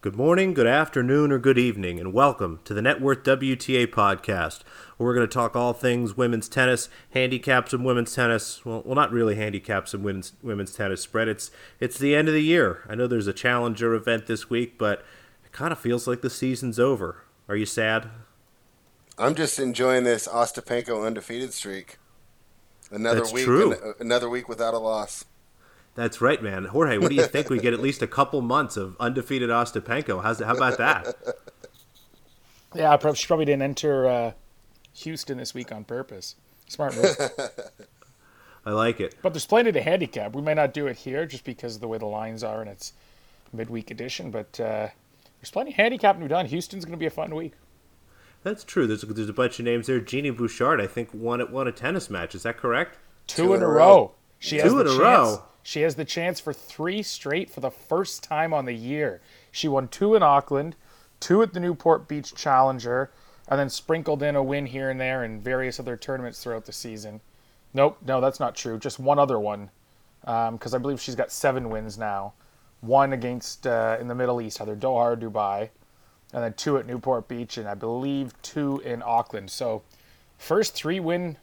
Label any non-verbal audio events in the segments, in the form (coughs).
Good morning, good afternoon, or good evening, and welcome to the Net Worth WTA podcast, where we're going to talk all things women's tennis, handicaps in women's tennis. Well, well, not really handicaps in women's women's tennis spread. It's it's the end of the year. I know there's a challenger event this week, but it kind of feels like the season's over. Are you sad? I'm just enjoying this Ostapenko undefeated streak. Another That's week, an- uh, another week without a loss. That's right, man. Jorge, what do you think? We get at least a couple months of undefeated Ostapenko. How's how about that? Yeah, prob- she probably didn't enter uh, Houston this week on purpose. Smart move. I like it. but there's plenty to handicap. We may not do it here just because of the way the lines are and it's midweek edition, but uh, there's plenty of handicap to be done. Houston's going to be a fun week. That's true. There's a, there's a bunch of names there. Genie Bouchard, I think, won won a tennis match. Is that correct? Two, in, a row. She has Two the in a chance. row. She has the chance for three straight for the first time on the year. She won two in Auckland, two at the Newport Beach Challenger, and then sprinkled in a win here and there in various other tournaments throughout the season. Nope, no, that's not true. Just one other one, because I believe she's got seven wins now. One against uh, in the Middle East, either Doha or Dubai, and then two at Newport Beach, and I believe two in Auckland. So, first three win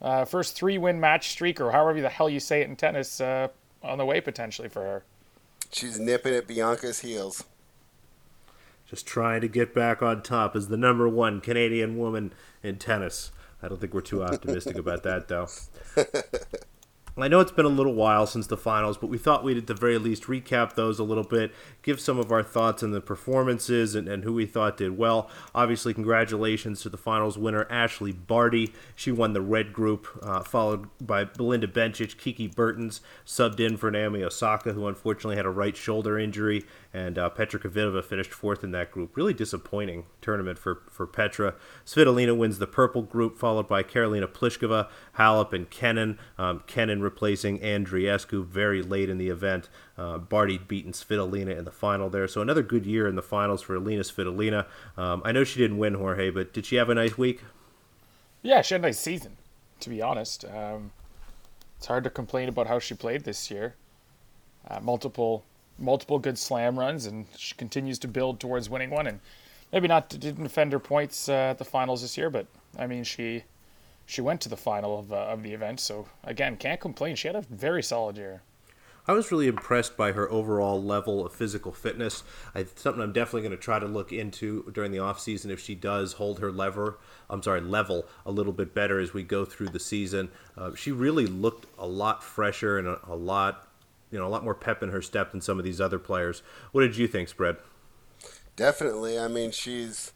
uh, first three win match streak, or however the hell you say it in tennis, uh, on the way potentially for her. She's nipping at Bianca's heels. Just trying to get back on top as the number one Canadian woman in tennis. I don't think we're too optimistic about that, though. (laughs) I know it's been a little while since the finals, but we thought we'd at the very least recap those a little bit, give some of our thoughts on the performances and, and who we thought did well. Obviously, congratulations to the finals winner, Ashley Barty. She won the red group, uh, followed by Belinda Bencic, Kiki Bertens, subbed in for Naomi Osaka, who unfortunately had a right shoulder injury, and uh, Petra Kvitova finished fourth in that group. Really disappointing tournament for, for Petra. Svitolina wins the purple group, followed by Karolina Pliskova, Halep, and Kenin. Um, Kenin replacing Andreescu very late in the event. Uh, Barty beating Svitolina in the final there. So another good year in the finals for Alina Svitolina. Um, I know she didn't win, Jorge, but did she have a nice week? Yeah, she had a nice season, to be honest. Um, it's hard to complain about how she played this year. Uh, multiple, multiple good slam runs, and she continues to build towards winning one. And maybe not didn't defend her points uh, at the finals this year, but I mean she, she went to the final of uh, of the event. So again, can't complain. She had a very solid year. I was really impressed by her overall level of physical fitness. I, something I'm definitely going to try to look into during the offseason if she does hold her lever, I'm sorry, level a little bit better as we go through the season. Uh, she really looked a lot fresher and a, a lot, you know, a lot more pep in her step than some of these other players. What did you think, Spread? Definitely. I mean, she's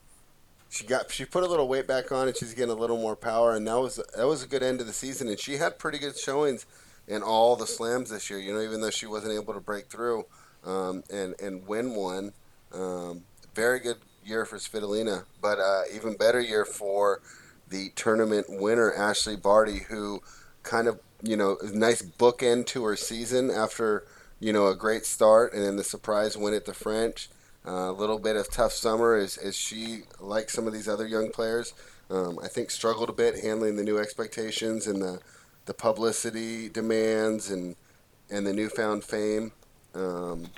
she got she put a little weight back on, and she's getting a little more power, and that was that was a good end of the season. And she had pretty good showings in all the slams this year. You know, even though she wasn't able to break through um, and and win one. Um, very good year for Svitolina, but uh, even better year for the tournament winner Ashley Barty, who kind of you know nice bookend to her season after you know a great start and then the surprise win at the French. A little bit of tough summer as, as she, like some of these other young players, um, I think struggled a bit handling the new expectations and the, the publicity demands and and the newfound fame. Um,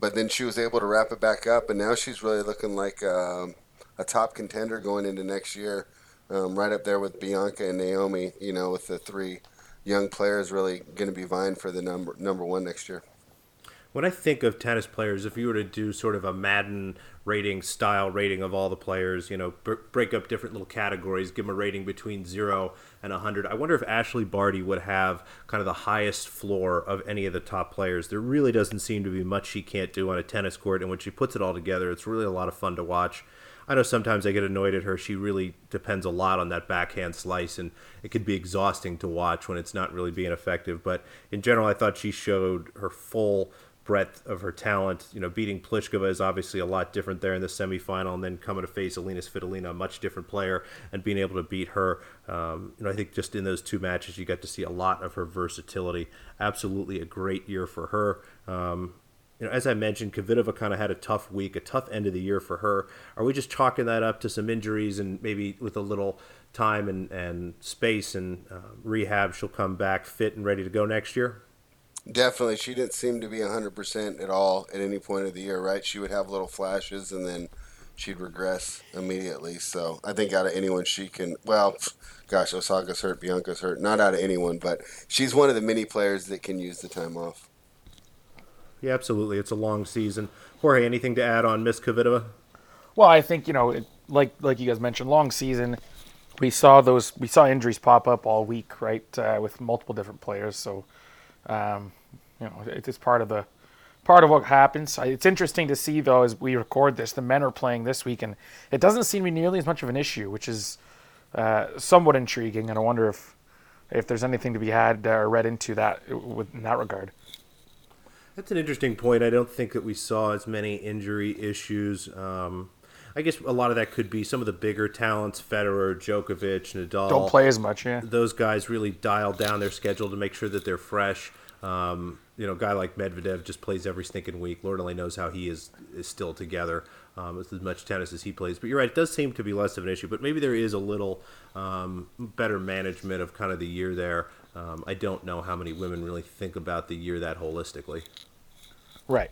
but then she was able to wrap it back up, and now she's really looking like um, a top contender going into next year, um, right up there with Bianca and Naomi. You know, with the three young players really going to be vying for the number number one next year. When I think of tennis players, if you were to do sort of a Madden rating style rating of all the players, you know, br- break up different little categories, give them a rating between zero and 100, I wonder if Ashley Barty would have kind of the highest floor of any of the top players. There really doesn't seem to be much she can't do on a tennis court, and when she puts it all together, it's really a lot of fun to watch. I know sometimes I get annoyed at her. She really depends a lot on that backhand slice, and it could be exhausting to watch when it's not really being effective. But in general, I thought she showed her full breadth of her talent. You know, beating Pliskova is obviously a lot different there in the semifinal, and then coming to face Alina Svitolina, a much different player, and being able to beat her. Um, you know, I think just in those two matches, you got to see a lot of her versatility. Absolutely a great year for her. Um, you know, as I mentioned, Kvitova kind of had a tough week, a tough end of the year for her. Are we just chalking that up to some injuries and maybe with a little time and, and space and uh, rehab, she'll come back fit and ready to go next year? Definitely, she didn't seem to be 100% at all at any point of the year, right? She would have little flashes and then she'd regress immediately. So I think out of anyone, she can. Well, gosh, Osaka's hurt, Bianca's hurt. Not out of anyone, but she's one of the many players that can use the time off. Yeah, absolutely. It's a long season. Jorge, anything to add on Miss Kvitova? Well, I think you know, it, like like you guys mentioned, long season. We saw those. We saw injuries pop up all week, right, uh, with multiple different players. So, um, you know, it's part of the part of what happens. It's interesting to see though, as we record this, the men are playing this week, and it doesn't seem to be nearly as much of an issue, which is uh, somewhat intriguing. And I wonder if if there's anything to be had or uh, read into that in that regard. That's an interesting point. I don't think that we saw as many injury issues. Um, I guess a lot of that could be some of the bigger talents, Federer, Djokovic, Nadal. Don't play as much, yeah. Those guys really dial down their schedule to make sure that they're fresh. Um, you know, a guy like Medvedev just plays every stinking week. Lord only knows how he is is still together um, with as much tennis as he plays. But you're right; it does seem to be less of an issue. But maybe there is a little um, better management of kind of the year there. Um, I don't know how many women really think about the year that holistically. Right.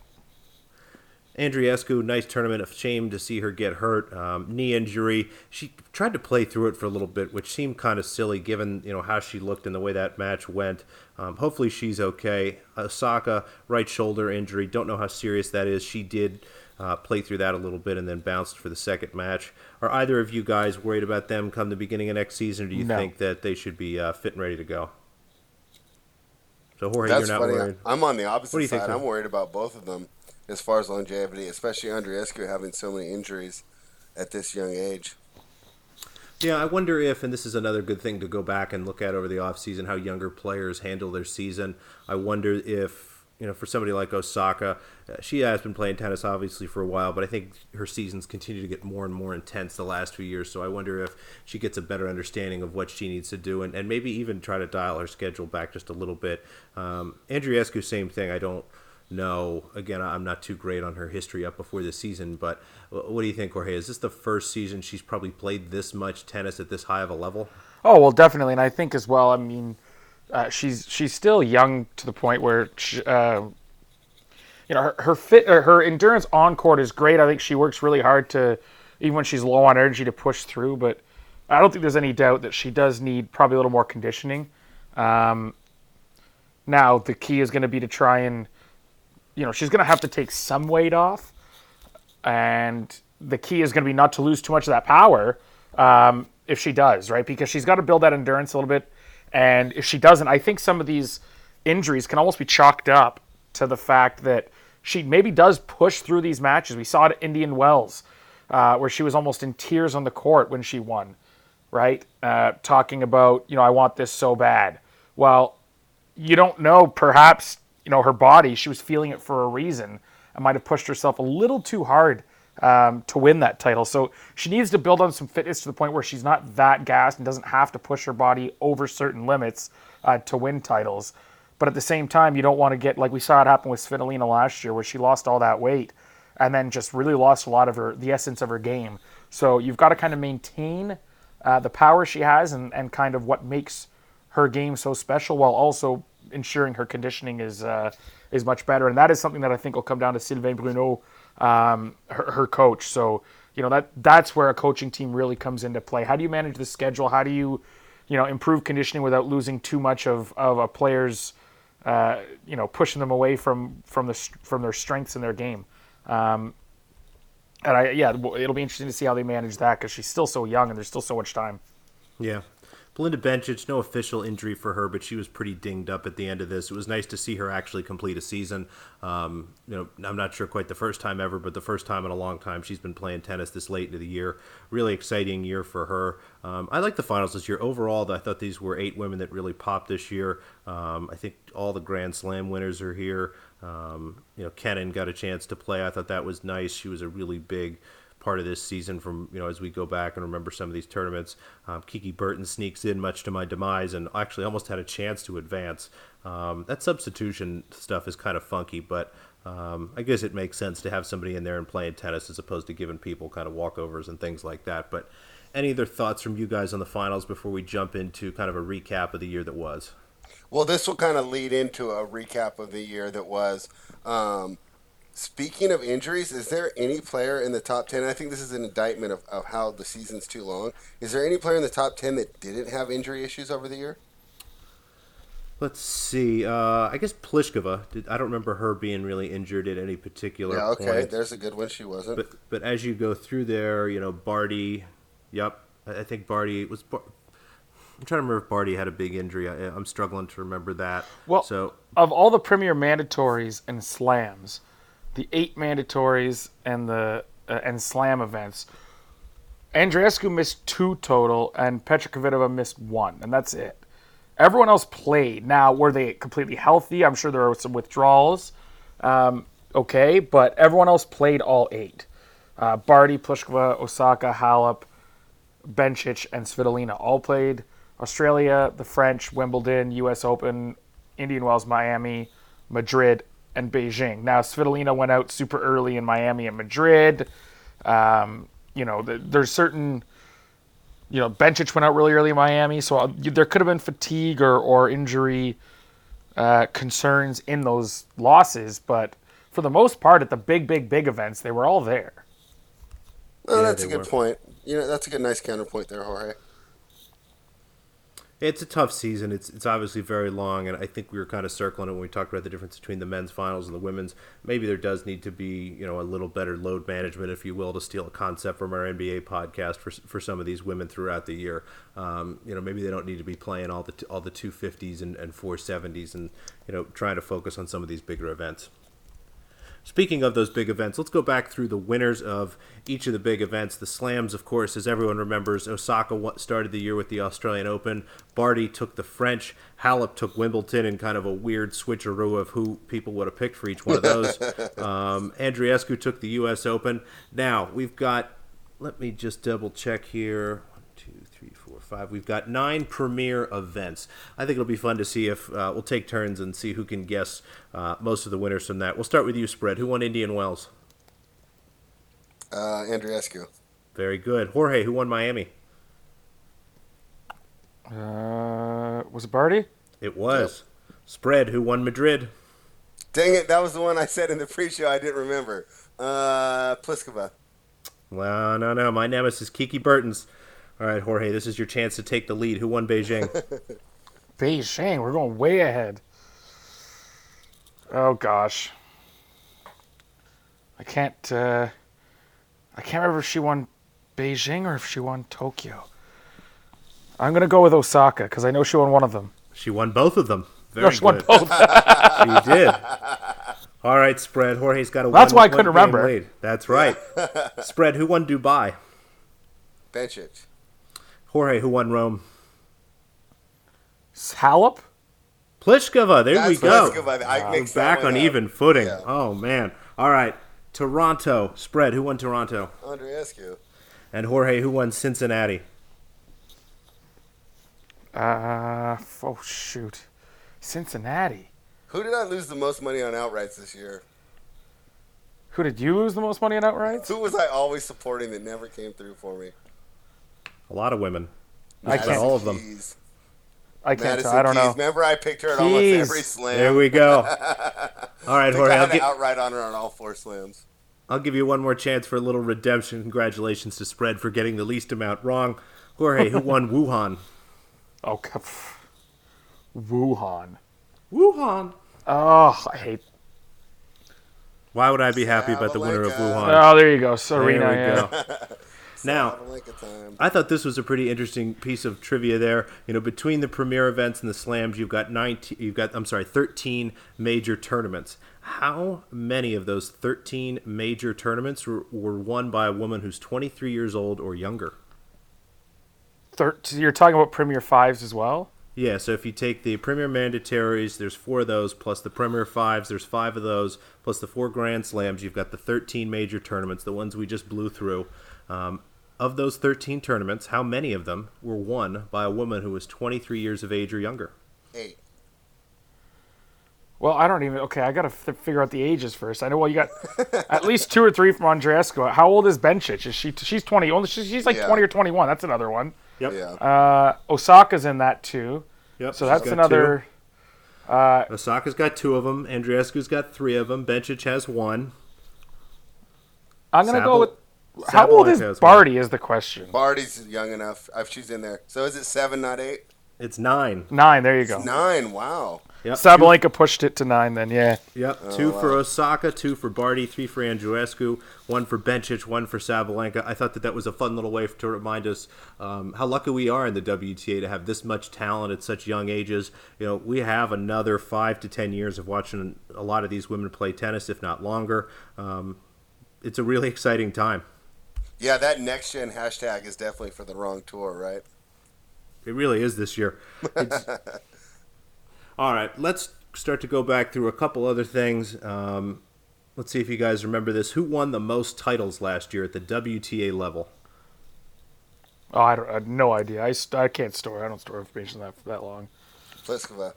Andreescu, nice tournament. A shame to see her get hurt. Um, knee injury. She tried to play through it for a little bit, which seemed kind of silly given you know how she looked and the way that match went. Um, hopefully she's okay. Osaka, right shoulder injury. Don't know how serious that is. She did uh, play through that a little bit and then bounced for the second match. Are either of you guys worried about them come the beginning of next season, or do you no. think that they should be uh, fit and ready to go? So Jorge, That's you're not funny. worried. I'm on the opposite side. Think, I'm worried about both of them as far as longevity, especially Andreescu having so many injuries at this young age. Yeah, I wonder if, and this is another good thing to go back and look at over the offseason, how younger players handle their season. I wonder if, you know, for somebody like Osaka, uh, she has been playing tennis obviously for a while, but I think her seasons continue to get more and more intense the last few years. So I wonder if she gets a better understanding of what she needs to do and, and maybe even try to dial her schedule back just a little bit. Um, Andreescu, same thing. I don't know. Again, I'm not too great on her history up before the season, but what do you think, Jorge? Is this the first season she's probably played this much tennis at this high of a level? Oh well, definitely, and I think as well. I mean, uh, she's she's still young to the point where. She, uh, you know, her, her fit, her endurance on court is great. I think she works really hard to, even when she's low on energy, to push through. But I don't think there's any doubt that she does need probably a little more conditioning. Um, now the key is going to be to try and you know, she's going to have to take some weight off. And the key is going to be not to lose too much of that power um, if she does, right? Because she's got to build that endurance a little bit. And if she doesn't, I think some of these injuries can almost be chalked up to the fact that she maybe does push through these matches. We saw it at Indian Wells, uh, where she was almost in tears on the court when she won, right? Uh, talking about, you know, I want this so bad. Well, you don't know, perhaps you know, her body, she was feeling it for a reason and might have pushed herself a little too hard um, to win that title. So she needs to build on some fitness to the point where she's not that gassed and doesn't have to push her body over certain limits uh, to win titles. But at the same time, you don't want to get like we saw it happen with Svitolina last year, where she lost all that weight and then just really lost a lot of her the essence of her game. So you've got to kind of maintain uh, the power she has and, and kind of what makes her game so special, while also ensuring her conditioning is uh, is much better. And that is something that I think will come down to Sylvain Bruneau, um, her, her, coach. So you know that that's where a coaching team really comes into play. How do you manage the schedule? How do you you know improve conditioning without losing too much of of a player's uh, you know pushing them away from from the from their strengths in their game. Um, and I yeah, it'll be interesting to see how they manage that because she's still so young and there's still so much time. Yeah, Belinda Bencic, no official injury for her, but she was pretty dinged up at the end of this. It was nice to see her actually complete a season. Um, you know, I'm not sure quite the first time ever, but the first time in a long time she's been playing tennis this late into the year. Really exciting year for her. Um, I like the finals this year. Overall, I thought these were eight women that really popped this year. Um, I think all the Grand Slam winners are here. Um, you know, Kenin got a chance to play. I thought that was nice. She was a really big part of this season from you know as we go back and remember some of these tournaments. Um, Kiki Bertens sneaks in much to my demise and actually almost had a chance to advance. Um, that substitution stuff is kind of funky, but um, I guess it makes sense to have somebody in there and playing tennis as opposed to giving people kind of walkovers and things like that. But any other thoughts from you guys on the finals before we jump into kind of a recap of the year that was? Well, this will kind of lead into a recap of the year that was. Um, speaking of injuries, is there any player in the top 10? I think this is an indictment of, of how the season's too long. Is there any player in the top 10 that didn't have injury issues over the year? Let's see. Uh, I guess Pliskova. Did, I don't remember her being really injured at any particular Yeah, okay. point. There's a good one. She wasn't. But but as you go through there, you know Barty. Yep, I I think Barty was. Bar- I'm trying to remember if Barty had a big injury. I, I'm struggling to remember that. Well, so of all the premier mandatories and slams, the eight mandatories and the uh, and slam events, Andreescu missed two total, and Petra Kvitova missed one, and that's it. Everyone else played. Now, were they completely healthy? I'm sure there were some withdrawals. Um, okay, but everyone else played all eight. Uh, Barty, Pliskova, Osaka, Halep, Bencic, and Svitolina all played. Australia, the French, Wimbledon, U.S. Open, Indian Wells, Miami, Madrid, and Beijing. Now, Svitolina went out super early in Miami and Madrid. Um, you know, th- there's certain, you know, Bencic went out really early in Miami, so uh, there could have been fatigue or, or injury uh, concerns in those losses, but for the most part, at the big, big, big events, they were all there. Oh, Yeah, that's a good were. point. You know, that's a good, nice counterpoint there, Jorge. It's a tough season. It's it's obviously very long, and I think we were kind of circling it when we talked about the difference between the men's finals and the women's. Maybe there does need to be you know a little better load management, if you will, to steal a concept from our NBA podcast for for some of these women throughout the year. Um, you know, maybe they don't need to be playing all the all the two fifties and four seventies, and you know trying to focus on some of these bigger events. Speaking of those big events, let's go back through the winners of each of the big events. The slams, of course, as everyone remembers, Osaka started the year with the Australian Open. Barty took the French. Halep took Wimbledon in kind of a weird switcheroo of who people would have picked for each one of those. (laughs) um, Andreescu took the U.S. Open. Now, we've got, let me just double check here. One, two, three, four, five. We've got nine premier events. I think it'll be fun to see if uh, we'll take turns and see who can guess uh, most of the winners from that. We'll start with you, Spread. Who won Indian Wells? Uh, Andreescu. Very good. Jorge, who won Miami? Uh, was it Barty? It was. Spread, who won Madrid? Dang it, that was the one I said in the pre-show. I didn't remember. Uh, Pliskova. Well, no, no. My nemesis, Kiki Bertens. All right, Jorge, this is your chance to take the lead. Who won Beijing? (laughs) Beijing. We're going way ahead. Oh gosh. I can't. Uh, I can't remember if she won Beijing or if she won Tokyo. I'm gonna go with Osaka because I know she won one of them. she won both of them. Very No, she won good. both. (laughs) She did. (laughs) All right, Spread. Jorge's got a That's one- why I couldn't remember. lead. That's right. Spread, who won Dubai? Bencic. Jorge, who won Rome? Halep. Pliskova. There That's we go. Pliskova. I We're mixed back on up. even footing. Yeah. Oh man. All right. Toronto. Spread. Who won Toronto? Andreescu. And Jorge, who won Cincinnati? Uh, oh shoot, Cincinnati. Who did I lose the most money on outrights this year? Who did you lose the most money on outrights? Who was I always supporting that never came through for me? A lot of women. I can't- about all of them. Keys. I can't. Madison tell. I don't Keys. know. Remember, I picked her at almost every slam. There we go. (laughs) All right, I think Jorge. I I'll had an give, outright on her on all four slams. I'll give you one more chance for a little redemption. Congratulations to Spread for getting the least amount wrong. Jorge, who won (laughs) Wuhan? Oh, c- Wuhan. Wuhan. Oh, I hate. Why would I be happy about the winner of Wuhan? Oh, there you go, There Serena. we yeah. go. (laughs) (laughs) Now, Sabalenka time. I thought this was a pretty interesting piece of trivia there. You know, between the premier events and the slams, you've got 19 you've got I'm sorry, 13 major tournaments. How many of those 13 major tournaments were, were won by a woman who's 23 years old or younger? Thir- so you're talking about Premier Fives as well. Yeah, so if you take the Premier Mandatories, there's four of those, plus the Premier Fives, there's five of those, plus the four Grand Slams, you've got the 13 major tournaments, the ones we just blew through. Um, of those 13 tournaments, how many of them were won by a woman who was 23 years of age or younger? Eight. Well, I don't even. Okay, I gotta f- figure out the ages first. I know. Well, you got at least two or three from Andreescu. How old is Bencic? Is she? She's twenty. Only she's, she's like Yeah. twenty or twenty one. That's another one. Yep. Yeah. Uh, Osaka's in that too. Yep. So she's that's got another. Uh, Osaka's got two of them. Andreescu's got three of them. Bencic has one. I'm gonna Sabal- go with. How old is has. Barty? Is the question. Barty's young enough. If she's in there. So is it seven, not eight? It's nine. Nine. There you go. Nine. Wow. Yep. Sabalenka pushed it to nine. Then yeah. Yep, two for Osaka, two for Barty, three for Andreescu, one for Bencic, one for Sabalenka. I thought that that was a fun little way to remind us um, how lucky we are in the WTA to have this much talent at such young ages. You know, we have another five to ten years of watching a lot of these women play tennis, if not longer. Um, it's a really (laughs) exciting time. Yeah, that next gen hashtag is definitely for the wrong tour, right? It really is this year. (laughs) All right, let's start to go back through a couple other things. Um, let's see if you guys remember this. Who won the most titles last year at the WTA level? Oh, I, don't, I have no idea. I, I can't store. I don't store information that for that long. Pliskova.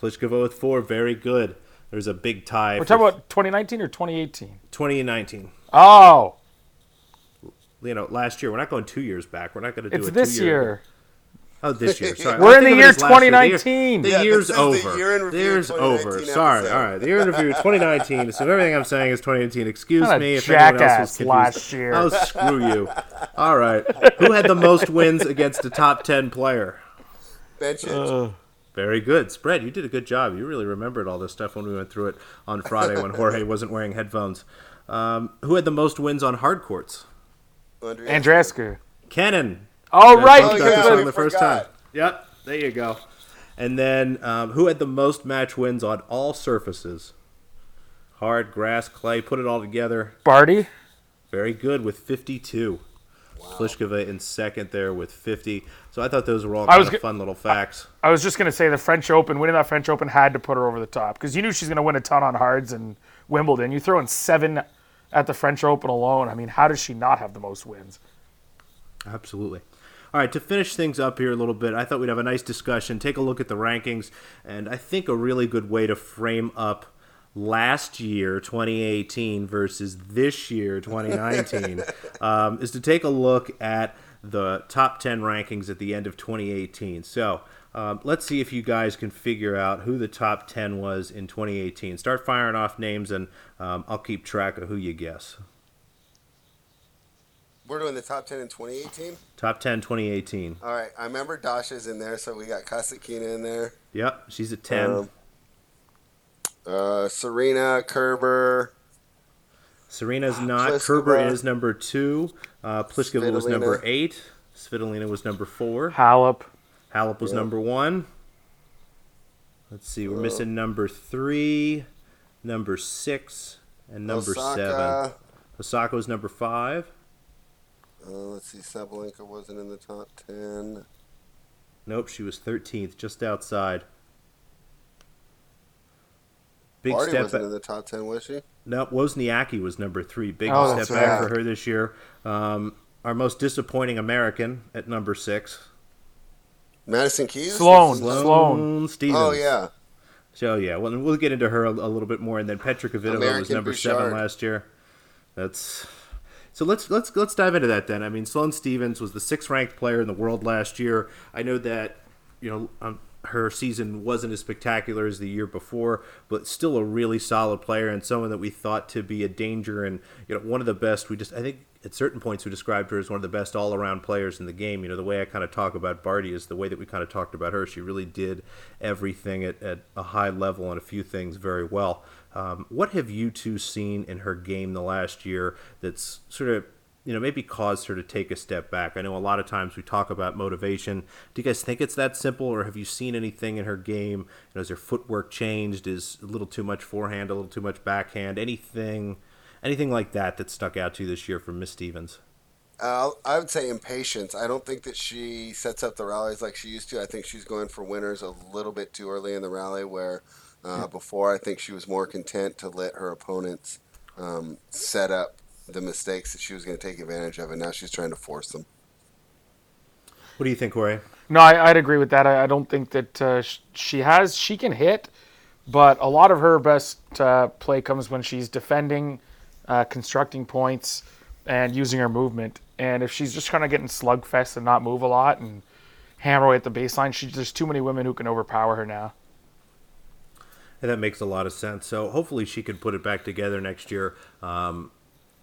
Pliskova with four. Very good. There's a big tie. We're talking about 2019 or 2018. 2019. Oh, You know, last year. We're not going two years back. We're not going to do it's a this two-year- year. Oh, this year. Sorry. (laughs) We're in the year as last year. The 2019. The Yeah, year's this is the over. year in review year's 2019 over. Sorry. episode. All right. The year in review 2019. So everything I'm saying is 2018. Excuse What a me if anyone else was jackass confused. last year. Oh, screw you. All right. Who had the most wins against a top 10 player? Bencic. Very good. Spread, you did a good job. You really remembered all this stuff when we went through it on Friday when Jorge wasn't wearing headphones. Um, who had the most wins on hard courts? Andrea. Andreescu. Cannon. Oh, That right. Oh, up yeah, this one the first forgot. time. Yep, there you go. And then um, who had the most match wins on all surfaces? Hard, grass, clay, put it all together. Barty. Very good with 52. Pliskova in second there with 50. So I thought those were all I kind was of go- fun little facts. I was just gonna say the French Open, winning that French Open had to put her over the top because you knew she's gonna win a ton on hards and Wimbledon. You throw in seven at the French Open alone. I mean, how does she not have the most wins? Absolutely. All right, to finish things up here a little bit, I thought we'd have a nice discussion, take a look at the rankings, and I think a really good way to frame up last year, 2018, versus this year, 2019, (laughs) um, is to take a look at the top 10 rankings at the end of 2018. So um, let's see if you guys can figure out who the top 10 was in 2018. Start firing off names, and um, I'll keep track of who you guess. We're doing the top 10 in 2018. Top 10, 2018. All right. I remember Dasha's in there, so we got Kasatkina in there. Yep, she's a 10. Um, uh, Serena, Kerber. Serena's not. Pliskova. Kerber is number two. Uh, Pliskova was number eight. Svitolina was number four. Halep. Halep was Yep. number one. Let's see, we're missing number three, number six, and number Osaka. seven. Osaka was number five. Uh, let's see. Sabalenka wasn't in the top 10. Nope, she was 13th, just outside. Big Barty step wasn't back. in the top 10, was she? No, Wozniacki was number three. Big Oh, step back right. for her this year. Um, our most disappointing American at number six. Madison Keys? Sloane. Sloane. Sloane. Stevens. Oh, yeah. So yeah, well, we'll get into her a, a little bit more, and then Petra Kvitova was number Bouchard. seven last year. That's so let's let's let's dive into that then. I mean, Sloane Stevens was the sixth ranked player in the world last year. I know that you know um, her season wasn't as spectacular as the year before, but still a really solid player and someone that we thought to be a danger and you know one of the best. We just I think at certain points we described her as one of the best all around players in the game. You know the way I kind of talk about Barty is the way that we kind of talked about her. She really did everything at, at a high level and a few things very well. Um, what have you two seen in her game the last year that's sort of you know maybe caused her to take a step back? I know a lot of times we talk about motivation. Do you guys think it's that simple, or have you seen anything in her game? You know, has her footwork changed? Is a little too much forehand, a little too much backhand? Anything, anything like that that stuck out to you this year from Miss Stevens? Uh, I would say impatience. I don't think that she sets up the rallies like she used to. I think she's going for winners a little bit too early in the rally, where uh, before I think she was more content to let her opponents um, set up the mistakes that she was going to take advantage of, and now she's trying to force them. What do you think, Jorge? No, I, I'd agree with that. I, I don't think that uh, she has. She can hit, but a lot of her best uh, play comes when she's defending, uh, constructing points, and using her movement. And if she's just kind of getting slugfest and not move a lot and hammer away at the baseline, she, there's too many women who can overpower her now. And that makes a lot of sense. So hopefully she can put it back together next year. Um,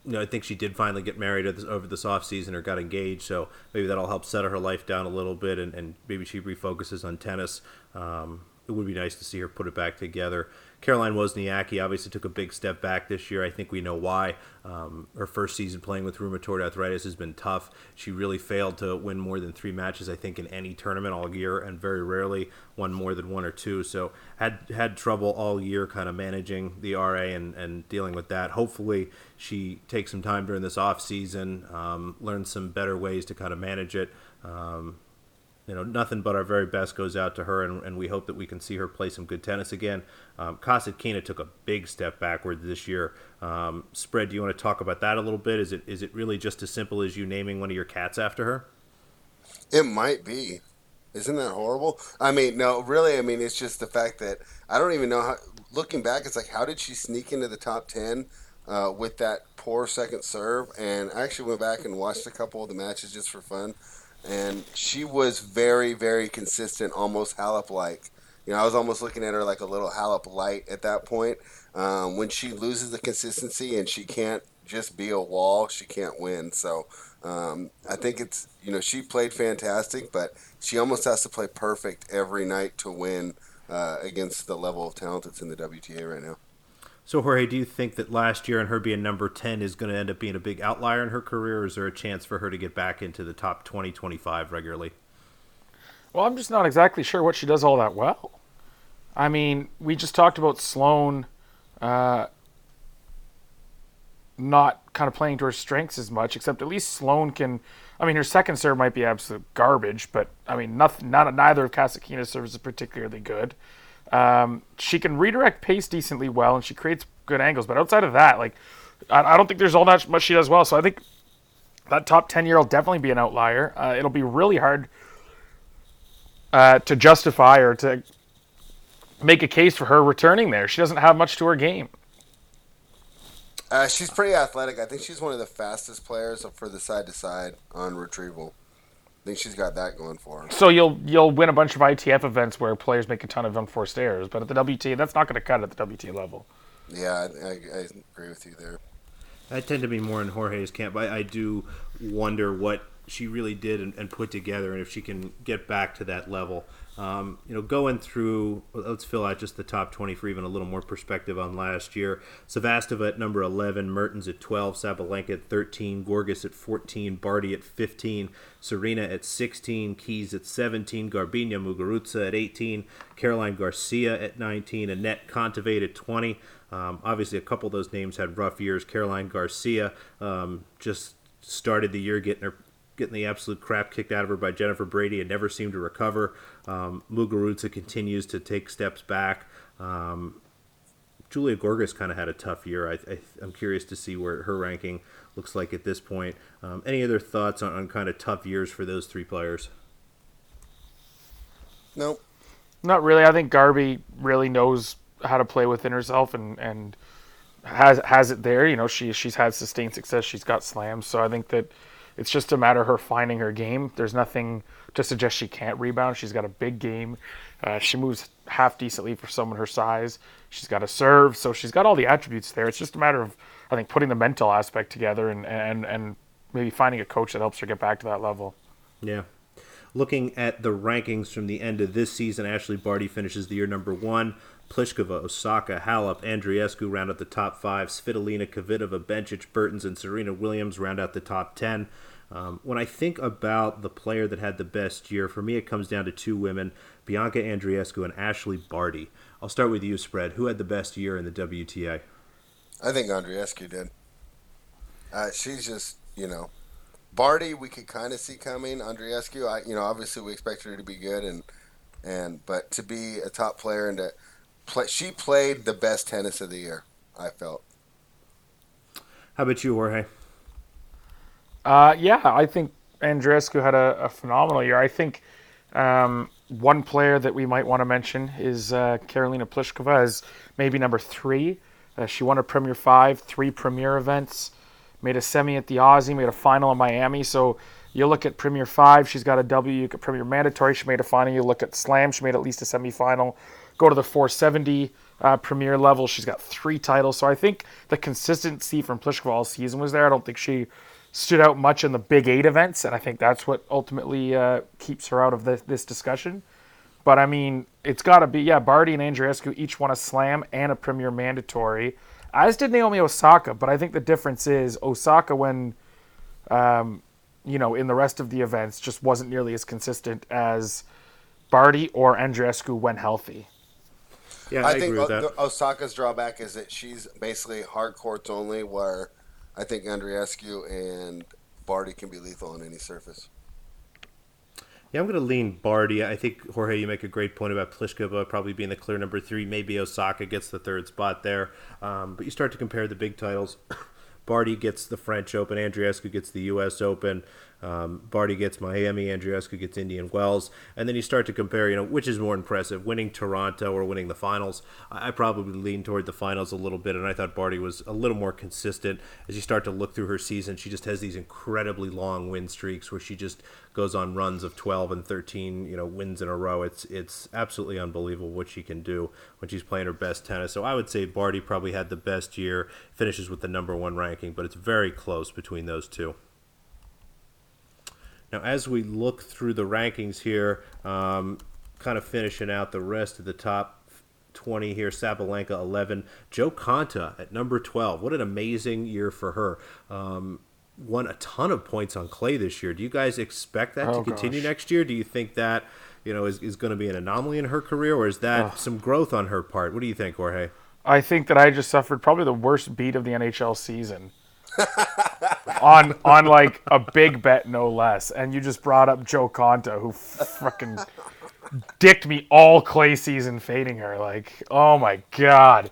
you know, I think she did finally get married over this off season or got engaged, so maybe that'll help settle her life down a little bit, and, and maybe she refocuses on tennis. Um, it would be nice to see her put it back together. Caroline Wozniacki obviously took a big step back this year. I think we know why. Um, her first season playing with rheumatoid arthritis has been tough. She really failed to win more than three matches, I think, in any tournament all year, and very rarely won more than one or two. So had had trouble all year, kind of managing the RA and, and dealing with that. Hopefully, she takes some time during this off season, um, learns some better ways to kind of manage it. Um, you know, nothing but our very best goes out to her, and, and we hope that we can see her play some good tennis again. Um, Kasatkina took a big step backward this year. Um, spread, do you want to talk about that a little bit? Is it is it really just as simple as you naming one of your cats after her? It might be. Isn't that horrible? I mean, no, really. I mean, it's just the fact that I don't even know how. Looking back, it's like, how did she sneak into the top ten uh, with that poor second serve? And I actually went back and watched a couple of the matches just for fun and she was very, very consistent, almost Halep like. You know, I was almost looking at her like a little Halep light at that point. Um, when she loses the consistency and she can't just be a wall, she can't win. So um, I think it's you know she played fantastic, but she almost has to play perfect every night to win uh, against the level of talent that's in the WTA right now. So, Jorge, do you think that last year and her being number 10 is going to end up being a big outlier in her career, or is there a chance for her to get back into the top 20, 25 regularly? Well, I'm just not exactly sure what she does all that well. I mean, we just talked about Sloane uh, not kind of playing to her strengths as much, except at least Sloane can. I mean, her second serve might be absolute garbage, but I mean, nothing, not, neither of Kasatkina's serves is particularly good. Um, she can redirect pace decently well, and she creates good angles. But outside of that, like, I, I don't think there's all that much she does well. So I think that top 10 year will definitely be an outlier. Uh, it'll be really hard uh, to justify or to make a case for her returning there. She doesn't have much to her game. Uh, she's pretty athletic. I think she's one of the fastest players for the side to side on retrieval. I think she's got that going for her. So you'll you'll win a bunch of ITF events where players make a ton of unforced errors, but at the WTA, that's not going to cut at the WTA level. Yeah, I, I, I, agree with you there. I tend to be more in Jorge's camp. I, I do wonder what she really did and, and, put together, and if she can get back to that level. Um, you know, going through, let's fill out just the top 20 for even a little more perspective on last year. Sevastova at number 11, Mertens at 12, Sabalenka at 13, Görges at 14, Barty at 15, Serena at 16, Keys at 17, Garbiñe Muguruza at 18, Caroline Garcia at 19, Anett Kontaveit at 20. Um, obviously, a couple of those names had rough years. Caroline Garcia um, just started the year getting her getting the absolute crap kicked out of her by Jennifer Brady and never seemed to recover. Um, Muguruza continues to take steps back. Um, Julia Görges kind of had a tough year. I, am curious to see where her ranking looks like at this point. Um, any other thoughts on, on kind of tough years for those three players? Nope. Not really. I think Garby really knows how to play within herself and, and has has it there. You know, she she's had sustained success. She's got slams. So I think that it's just a matter of her finding her game. There's nothing to suggest she can't rebound. She's got a big game. Uh, she moves half decently for someone her size. She's got a serve, so she's got all the attributes there. It's just a matter of, I think, putting the mental aspect together and and and maybe finding a coach that helps her get back to that level. Yeah. Looking at the rankings from the end of this season, Ashley Barty finishes the year number one. Pliskova, Osaka, Halep, Andreescu round out the top five. Svitolina, Kvitova, Bencic, Bertens, and Serena Williams round out the top ten. Um, when I think about the player that had the best year, for me it comes down to two women, Bianca Andreescu and Ashley Barty. I'll start with you, Spread. Who had the best year in the WTA? I think Andreescu did. Uh, she's just, you know, Barty we could kind of see coming. Andreescu, I, you know, obviously we expected her to be good, and and but to be a top player and to play, she played the best tennis of the year. I felt. How about you, Jorge? Uh, yeah, I think Andreescu had a, a, phenomenal year. I think um, one player that we might want to mention is uh, Karolina Pliskova as maybe number three. Uh, she won a Premier Five, three Premier events, made a semi at the Aussie, made a final in Miami. So you look at Premier Five, she's got a W. You look at Premier Mandatory, she made a final. You look at Slam, she made at least a semifinal. Go to the 470 uh, premier level. She's got three titles. So I think the consistency from Pliskova all season was there. I don't think she stood out much in the Big Eight events, and I think that's what ultimately uh, keeps her out of this, this discussion. But I mean, it's got to be yeah. Barty and Andreescu each won a slam and a premier mandatory, as did Naomi Osaka. But I think the difference is Osaka, when um, you know, in the rest of the events, just wasn't nearly as consistent as Barty or Andreescu when healthy. Yeah, I, I, think agree with O- that. Osaka's drawback is that she's basically hard courts only, where I think Andreescu and Barty can be lethal on any surface. Yeah, I'm going to lean Barty. I think Jorge, you make a great point about Pliskova probably being the clear number three. Maybe Osaka gets the third spot there. Um, but you start to compare the big titles. (coughs) Barty gets the French Open. Andreescu gets the U.S. Open. Um, Barty gets Miami. Andreescu gets Indian Wells. And then you start to compare, you know, which is more impressive, winning Toronto or winning the finals. I, I probably lean toward the finals a little bit, and I thought Barty was a little more consistent. As you start to look through her season, she just has these incredibly long win streaks where she just goes on runs of 12 and 13, you know, wins in a row. It's it's absolutely unbelievable what she can do when she's playing her best tennis. So I would say Barty probably had the best year, finishes with the number one ranking, but it's very close between those two. Now, as we look through the rankings here, um, kind of finishing out the rest of the top 20 here, Sabalenka 11, Jo Konta at number 12. What an amazing year for her. Um, won a ton of points on clay this year. Do you guys expect that Oh, to continue gosh. next year? Do you think that you know is, is going to be an anomaly in her career, or is that some growth on her part? What do you think, Jorge? I think that I just suffered probably the worst beat of the NHL season. (laughs) on on like a big bet no less. And you just brought up Jo Konta who freaking dicked me all clay season fading her. Like oh my god.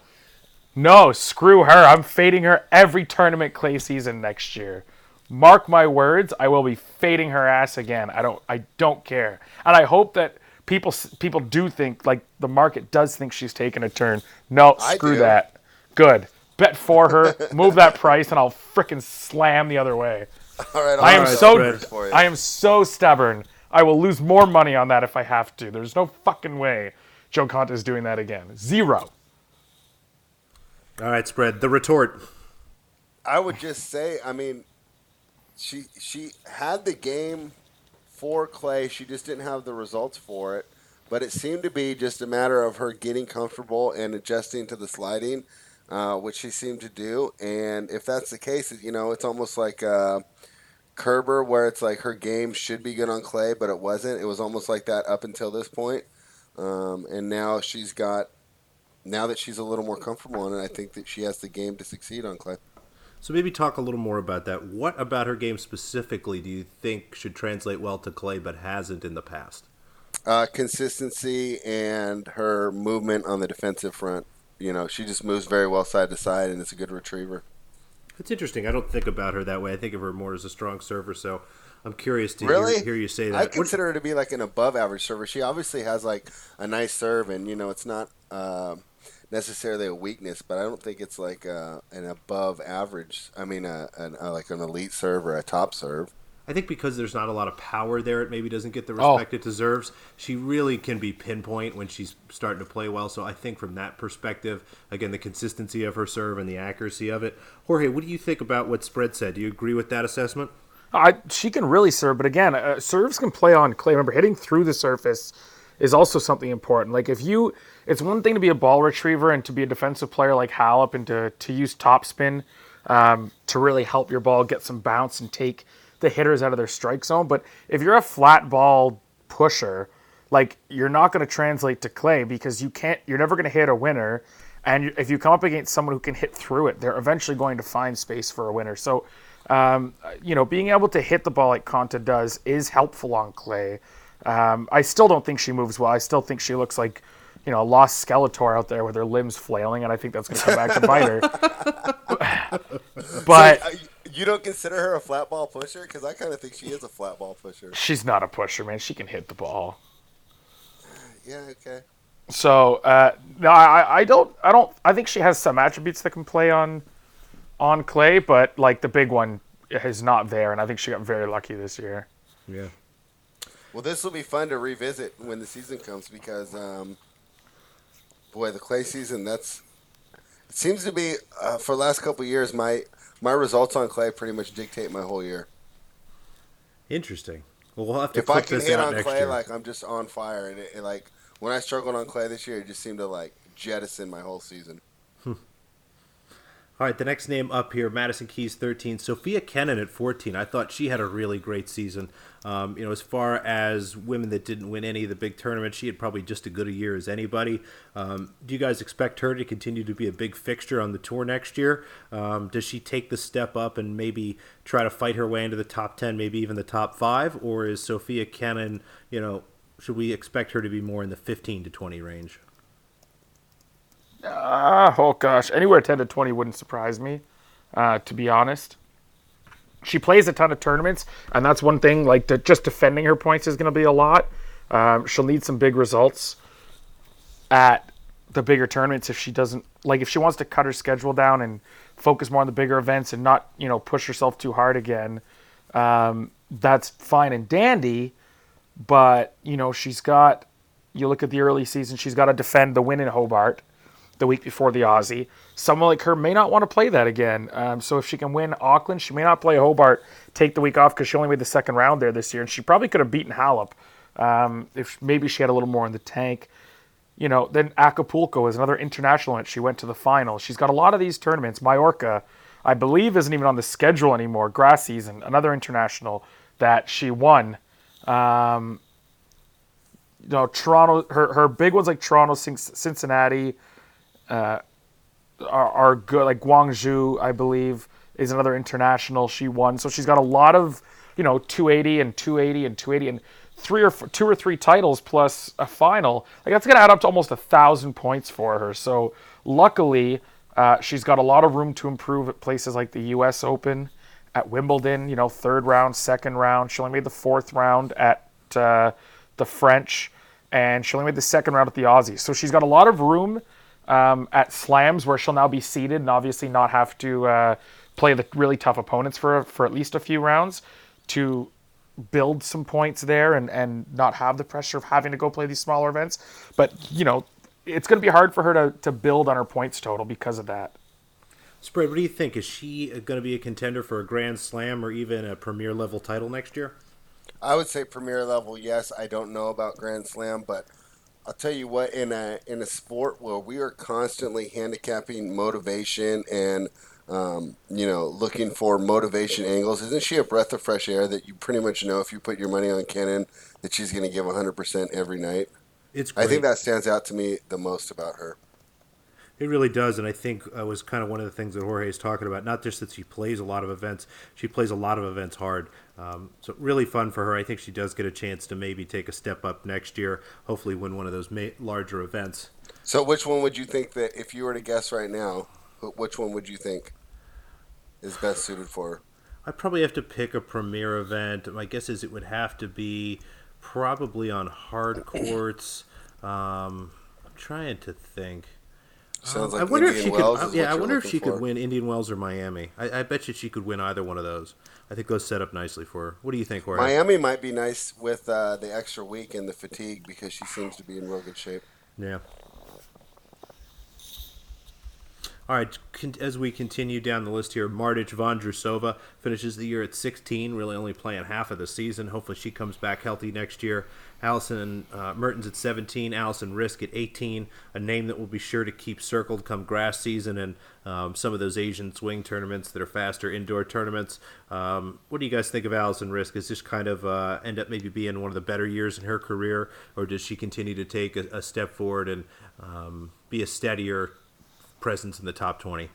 No screw her. I'm fading her every tournament clay season next year. Mark my words I will be fading her ass again. I don't I don't care. And I hope that people people do think like the market does think she's taking a turn. No I screw do. that. Good bet for her move that price and I'll frickin' slam the other way All right, I am right, so spread. for you. I am so stubborn. I will lose more money on that if I have to. There's no fucking way Jo Konta is doing that again. Zero. All right, spread the retort. I would just say, I mean, she she had the game for Clay. She just didn't have the results for it. But it seemed to be just a matter of her getting comfortable and adjusting to the sliding, uh, which she seemed to do. And if that's the case, you know, it's almost like uh, Kerber, where it's like her game should be good on clay, but it wasn't. It was almost like that up until this point. Um, and now she's got, now that she's a little more comfortable on it, I think that she has the game to succeed on clay. So maybe talk a little more about that. What about her game specifically do you think should translate well to clay but hasn't in the past? Uh, consistency and her movement on the defensive front. You know, she just moves very well side to side, and it's a good retriever. It's interesting. I don't think about her that way. I think of her more as a strong server. So I'm curious to Really? hear, hear you say that. I consider her to be like an above average server. She obviously has like a nice serve, and you know, it's not uh, necessarily a weakness, but I don't think it's like uh, an above average. I mean, a, an, uh, like an elite serve or a top serve. I think because there's not a lot of power there, it maybe doesn't get the Oh. respect it deserves. She really can be pinpoint when she's starting to play well. So I think from that perspective, again, the consistency of her serve and the accuracy of it. Jorge, what do you think about what Spread said? Do you agree with that assessment? I, she can really serve, but again, uh, serves can play on clay. Remember, hitting through the surface is also something important. Like if you, it's one thing to be a ball retriever and to be a defensive player like Halep and to to use topspin um, to really help your ball get some bounce and take the hitters out of their strike zone. But if you're a flat ball pusher, like you're not going to translate to clay because you can't. You're never going to hit a winner. And if you come up against someone who can hit through it, they're eventually going to find space for a winner. So, um, you know, being able to hit the ball like Konta does is helpful on clay. Um, I still don't think she moves well. I still think she looks like, you know, a lost Skeletor out there with her limbs flailing, and I think that's going to come back to bite her. (laughs) but Uh, you don't consider her a flat ball pusher? Because I kind of think she is a flat ball pusher. she's not a pusher, man. She can hit the ball. Yeah, okay. So uh, no, I, I don't, I don't, I think she has some attributes that can play on, on clay, but like the big one is not there, and I think she got very lucky this year. Yeah. Well, this will be fun to revisit when the season comes because um, boy, the clay season. That's it seems to be uh, for the last couple of years. My my results on clay pretty much dictate my whole year. Interesting. Well, we'll have to If I can this hit on clay, year. like I'm just on fire, and it, it, like when I struggled on clay this year, it just seemed to like jettison my whole season. All right, the next name up here, Madison Keys, 13. Sofia Kenin at 14. I thought she had a really great season. Um, you know, as far as women that didn't win any of the big tournaments, she had probably just as good a year as anybody. Um, do you guys expect her to continue to be a big fixture on the tour next year? Um, does she take the step up and maybe try to fight her way into the top 10, maybe even the top five? Or is Sofia Kenin, you know, should we expect her to be more in the 15 to 20 range? Ah, oh gosh, anywhere ten to twenty wouldn't surprise me, uh, to be honest. She plays a ton of tournaments, and that's one thing. Like de- just defending her points is going to be a lot. Um, she'll need some big results at the bigger tournaments if she doesn't like if she wants to cut her schedule down and focus more on the bigger events and not you know push herself too hard again. Um, that's fine and dandy, but you know she's got. You look at the early season; she's got to defend the win in Hobart the week before the Aussie. Someone like her may not want to play that again. Um, so if she can win Auckland, she may not play Hobart, take the week off because she only made the second round there this year, and she probably could have beaten Halep um, if maybe she had a little more in the tank. You know, then Acapulco is another international event. She went to the final. She's got a lot of these tournaments. Majorca, I believe, isn't even on the schedule anymore. Grass season, another international that she won. Um, you know, Toronto, her, her big ones like Toronto, Cin- Cincinnati, uh, are, are good. Like Guangzhou, I believe, is another international she won. So she's got a lot of, you know, 280 and 280 and 280 and three or f- two or three titles plus a final. Like that's gonna add up to almost a thousand points for her. So luckily, uh, she's got a lot of room to improve at places like the U.S. Open, at Wimbledon. You know, third round, second round. She only made the fourth round at uh, the French, and she only made the second round at the Aussies. So she's got a lot of room um, at slams where she'll now be seated and obviously not have to uh, play the really tough opponents for for at least a few rounds to build some points there and and not have the pressure of having to go play these smaller events. But you know, it's going to be hard for her to to build on her points total because of that. Spread, what do you think? Is she going to be a contender for a Grand Slam or even a Premier level title next year? I would say premier level, yes. I don't know about Grand Slam, but I'll tell you what, in a in a sport where we are constantly handicapping motivation and um, you know looking for motivation angles, isn't she a breath of fresh air that you pretty much know if you put your money on Kenin that she's going to give 100% every night? It's great. I think that stands out to me the most about her. It really does, and I think uh, was kind of one of the things that Jorge is talking about. Not just that she plays a lot of events, she plays a lot of events hard. Um, so really fun for her. I think she does get a chance to maybe take a step up next year. Hopefully, win one of those ma- larger events. So, which one would you think that if you were to guess right now, which one would you think is best suited for her? I'd probably have to pick a premier event. My guess is it would have to be probably on hard courts. Um, I'm trying to think. Sounds Um, like I wonder if Indian she could. Wells uh, yeah, I wonder if she could win Indian Wells or Miami. I, I bet you she could win either one of those. I think those set up nicely for her. What do you think, Jorge? Miami might be nice with uh, the extra week and the fatigue because she seems to be in real good shape. Yeah. All right, con- as we continue down the list here, Martic Vondrousova finishes the year at 16, really only playing half of the season. Hopefully, she comes back healthy next year. Allison uh, Mertens at 17, Alison Riske at 18, a name that will be sure to keep circled come grass season and um, some of those Asian swing tournaments that are faster indoor tournaments. Um, what do you guys think of Alison Riske? Is this kind of uh, end up maybe being one of the better years in her career, or does she continue to take a, a step forward and um, be a steadier presence in the top 20?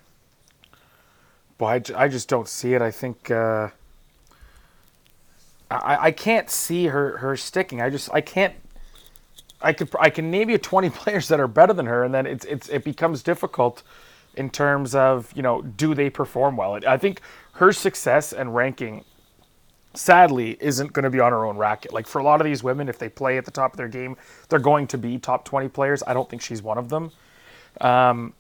Boy, I, I just don't see it. I think uh, I, I can't see her, her sticking. I just I can't. I could I can name you (laughs) 20 players that are better than her, and then it's it's it becomes difficult in terms of you know do they perform well. I think her success and ranking, sadly, isn't going to be on her own racket. Like for a lot of these women, if they play at the top of their game, they're going to be top 20 players. I don't think she's one of them um,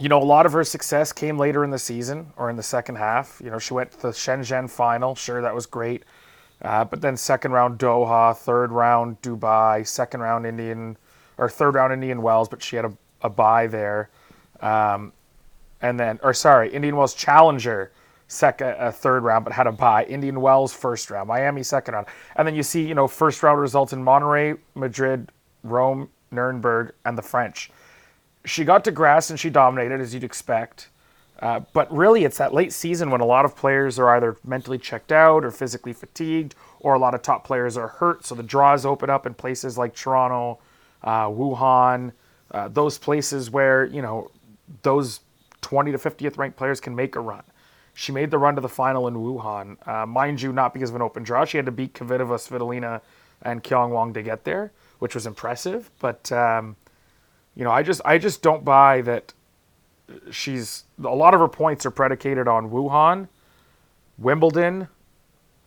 you know, a lot of her success came later in the season or in the second half. You know, she went to the Shenzhen final. Sure, that was great. Uh, but then second round Doha, third round Dubai, second round Indian or third round Indian Wells, but she had a, a bye there. Um, and then, or sorry, Indian Wells Challenger, second, a third round, but had a bye. Indian Wells first round, Miami second round, and then you see, you know, first round results in Monterey, Madrid, Rome, Nuremberg, and the French. She got to grass and she dominated as you'd expect. Uh, but really, it's that late season when a lot of players are either mentally checked out or physically fatigued, or a lot of top players are hurt. So the draws open up in places like Toronto, uh, Wuhan, uh, those places where you know those 20 to 50th ranked players can make a run. She made the run to the final in Wuhan, uh, mind you, not because of an open draw. She had to beat Kvitova, Svitolina, and Qiang Wang to get there, which was impressive. But um, you know, I just I just don't buy that she's a lot of her points are predicated on Wuhan, Wimbledon,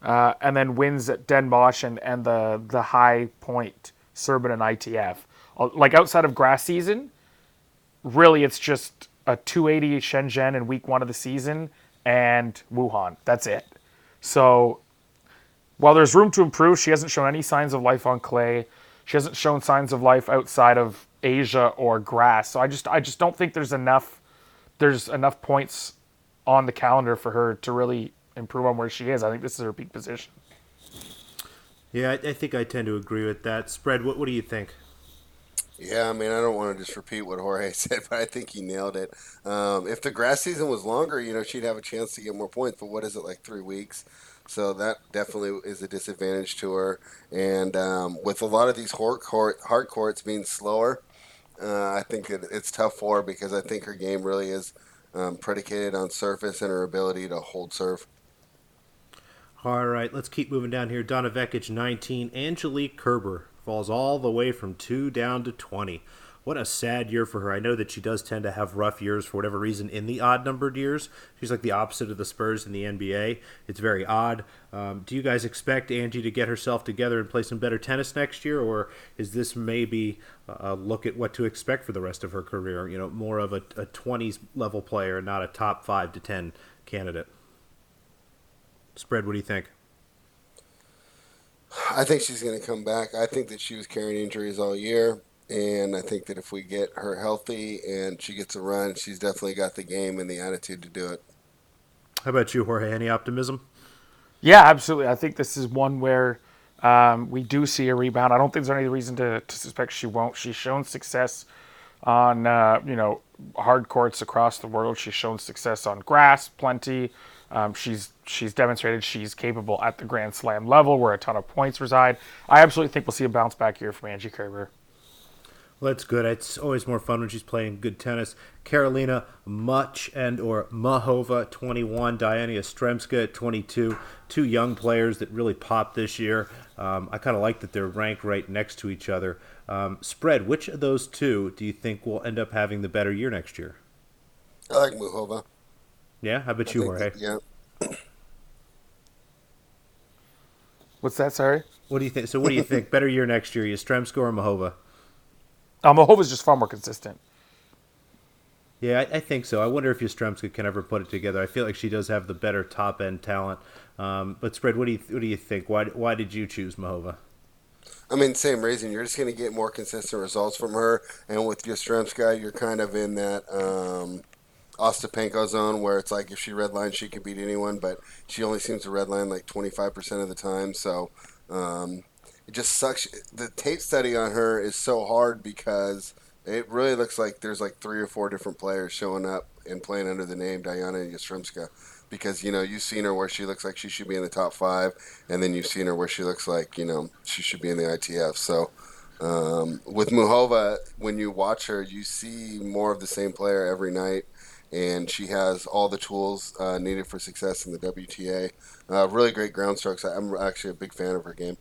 uh, and then wins at Den Bosch and, and the the high point Serbian and ITF. Uh, like outside of grass season, really it's just a 280 Shenzhen in week one of the season and Wuhan. That's it. So while there's room to improve, she hasn't shown any signs of life on clay. She hasn't shown signs of life outside of Asia or grass. So I just I just don't think there's enough there's enough points on the calendar for her to really improve on where she is. I think this is her peak position. Yeah, I, I think I tend to agree with that. Spread. What What do you think? Yeah, I mean, I don't want to just repeat what Jorge (laughs) said, but I think he nailed it. Um, if the grass season was longer, you know, she'd have a chance to get more points. But what is it like three weeks? So that definitely is a disadvantage to her. And um, with a lot of these hard, court, hard courts being slower, uh, I think it, it's tough for her because I think her game really is um, predicated on surface and her ability to hold serve. All right, let's keep moving down here. Donna Vekic, 19. Angelique Kerber falls all the way from 2 down to 20 what a sad year for her. I know that she does tend to have rough years for whatever reason in the odd numbered years. She's like the opposite of the Spurs in the NBA. It's very odd. Um, do you guys expect Angie to get herself together and play some better tennis next year, or is this maybe a look at what to expect for the rest of her career? You know, more of a, a 20s level player, not a top 5 to 10 candidate? Spread, what do you think? I think she's going to come back. I think that she was carrying injuries all year. And I think that if we get her healthy and she gets a run, she's definitely got the game and the attitude to do it. How about you, Jorge? Any optimism? Yeah, absolutely. I think this is one where um, we do see a rebound. I don't think there's any reason to, to suspect she won't. She's shown success on uh, you know hard courts across the world. She's shown success on grass, plenty. Um, she's she's demonstrated she's capable at the Grand Slam level, where a ton of points reside. I absolutely think we'll see a bounce back here from Angie Kerber. Well, that's good. It's always more fun when she's playing good tennis. Karolina Much and or Muchova, 21. Diana Yastremska 22. Two young players that really popped this year. Um, I kind of like that they're ranked right next to each other. Um, spread, which of those two do you think will end up having the better year next year? I like Muchova. Yeah? How about I you, Jorge? That, yeah. What's that, sorry? What do you think? So, what do you think? better year next year, Yastremska or Muchova? Um, is just far more consistent. Yeah, I, I, think so. I wonder if Yastremska can ever put it together. I feel like she does have the better top end talent. Um, but spread, what do you what do you think? Why why did you choose Muchova? I mean, same reason. You're just going to get more consistent results from her, and with Yastremska, you're kind of in that um, Ostapenko zone where it's like if she redlines, she could beat anyone, but she only seems to redline like 25% of the time. So um, it just sucks. The tape study on her is so hard because it really looks like there's like three or four different players showing up and playing under the name Diana Yastremska. Because you know you've seen her where she looks like she should be in the top five, and then you've seen her where she looks like you know she should be in the ITF. So um, with Muchova, when you watch her, you see more of the same player every night, and she has all the tools uh, needed for success in the WTA. Uh, really great ground strokes. I'm actually a big fan of her game.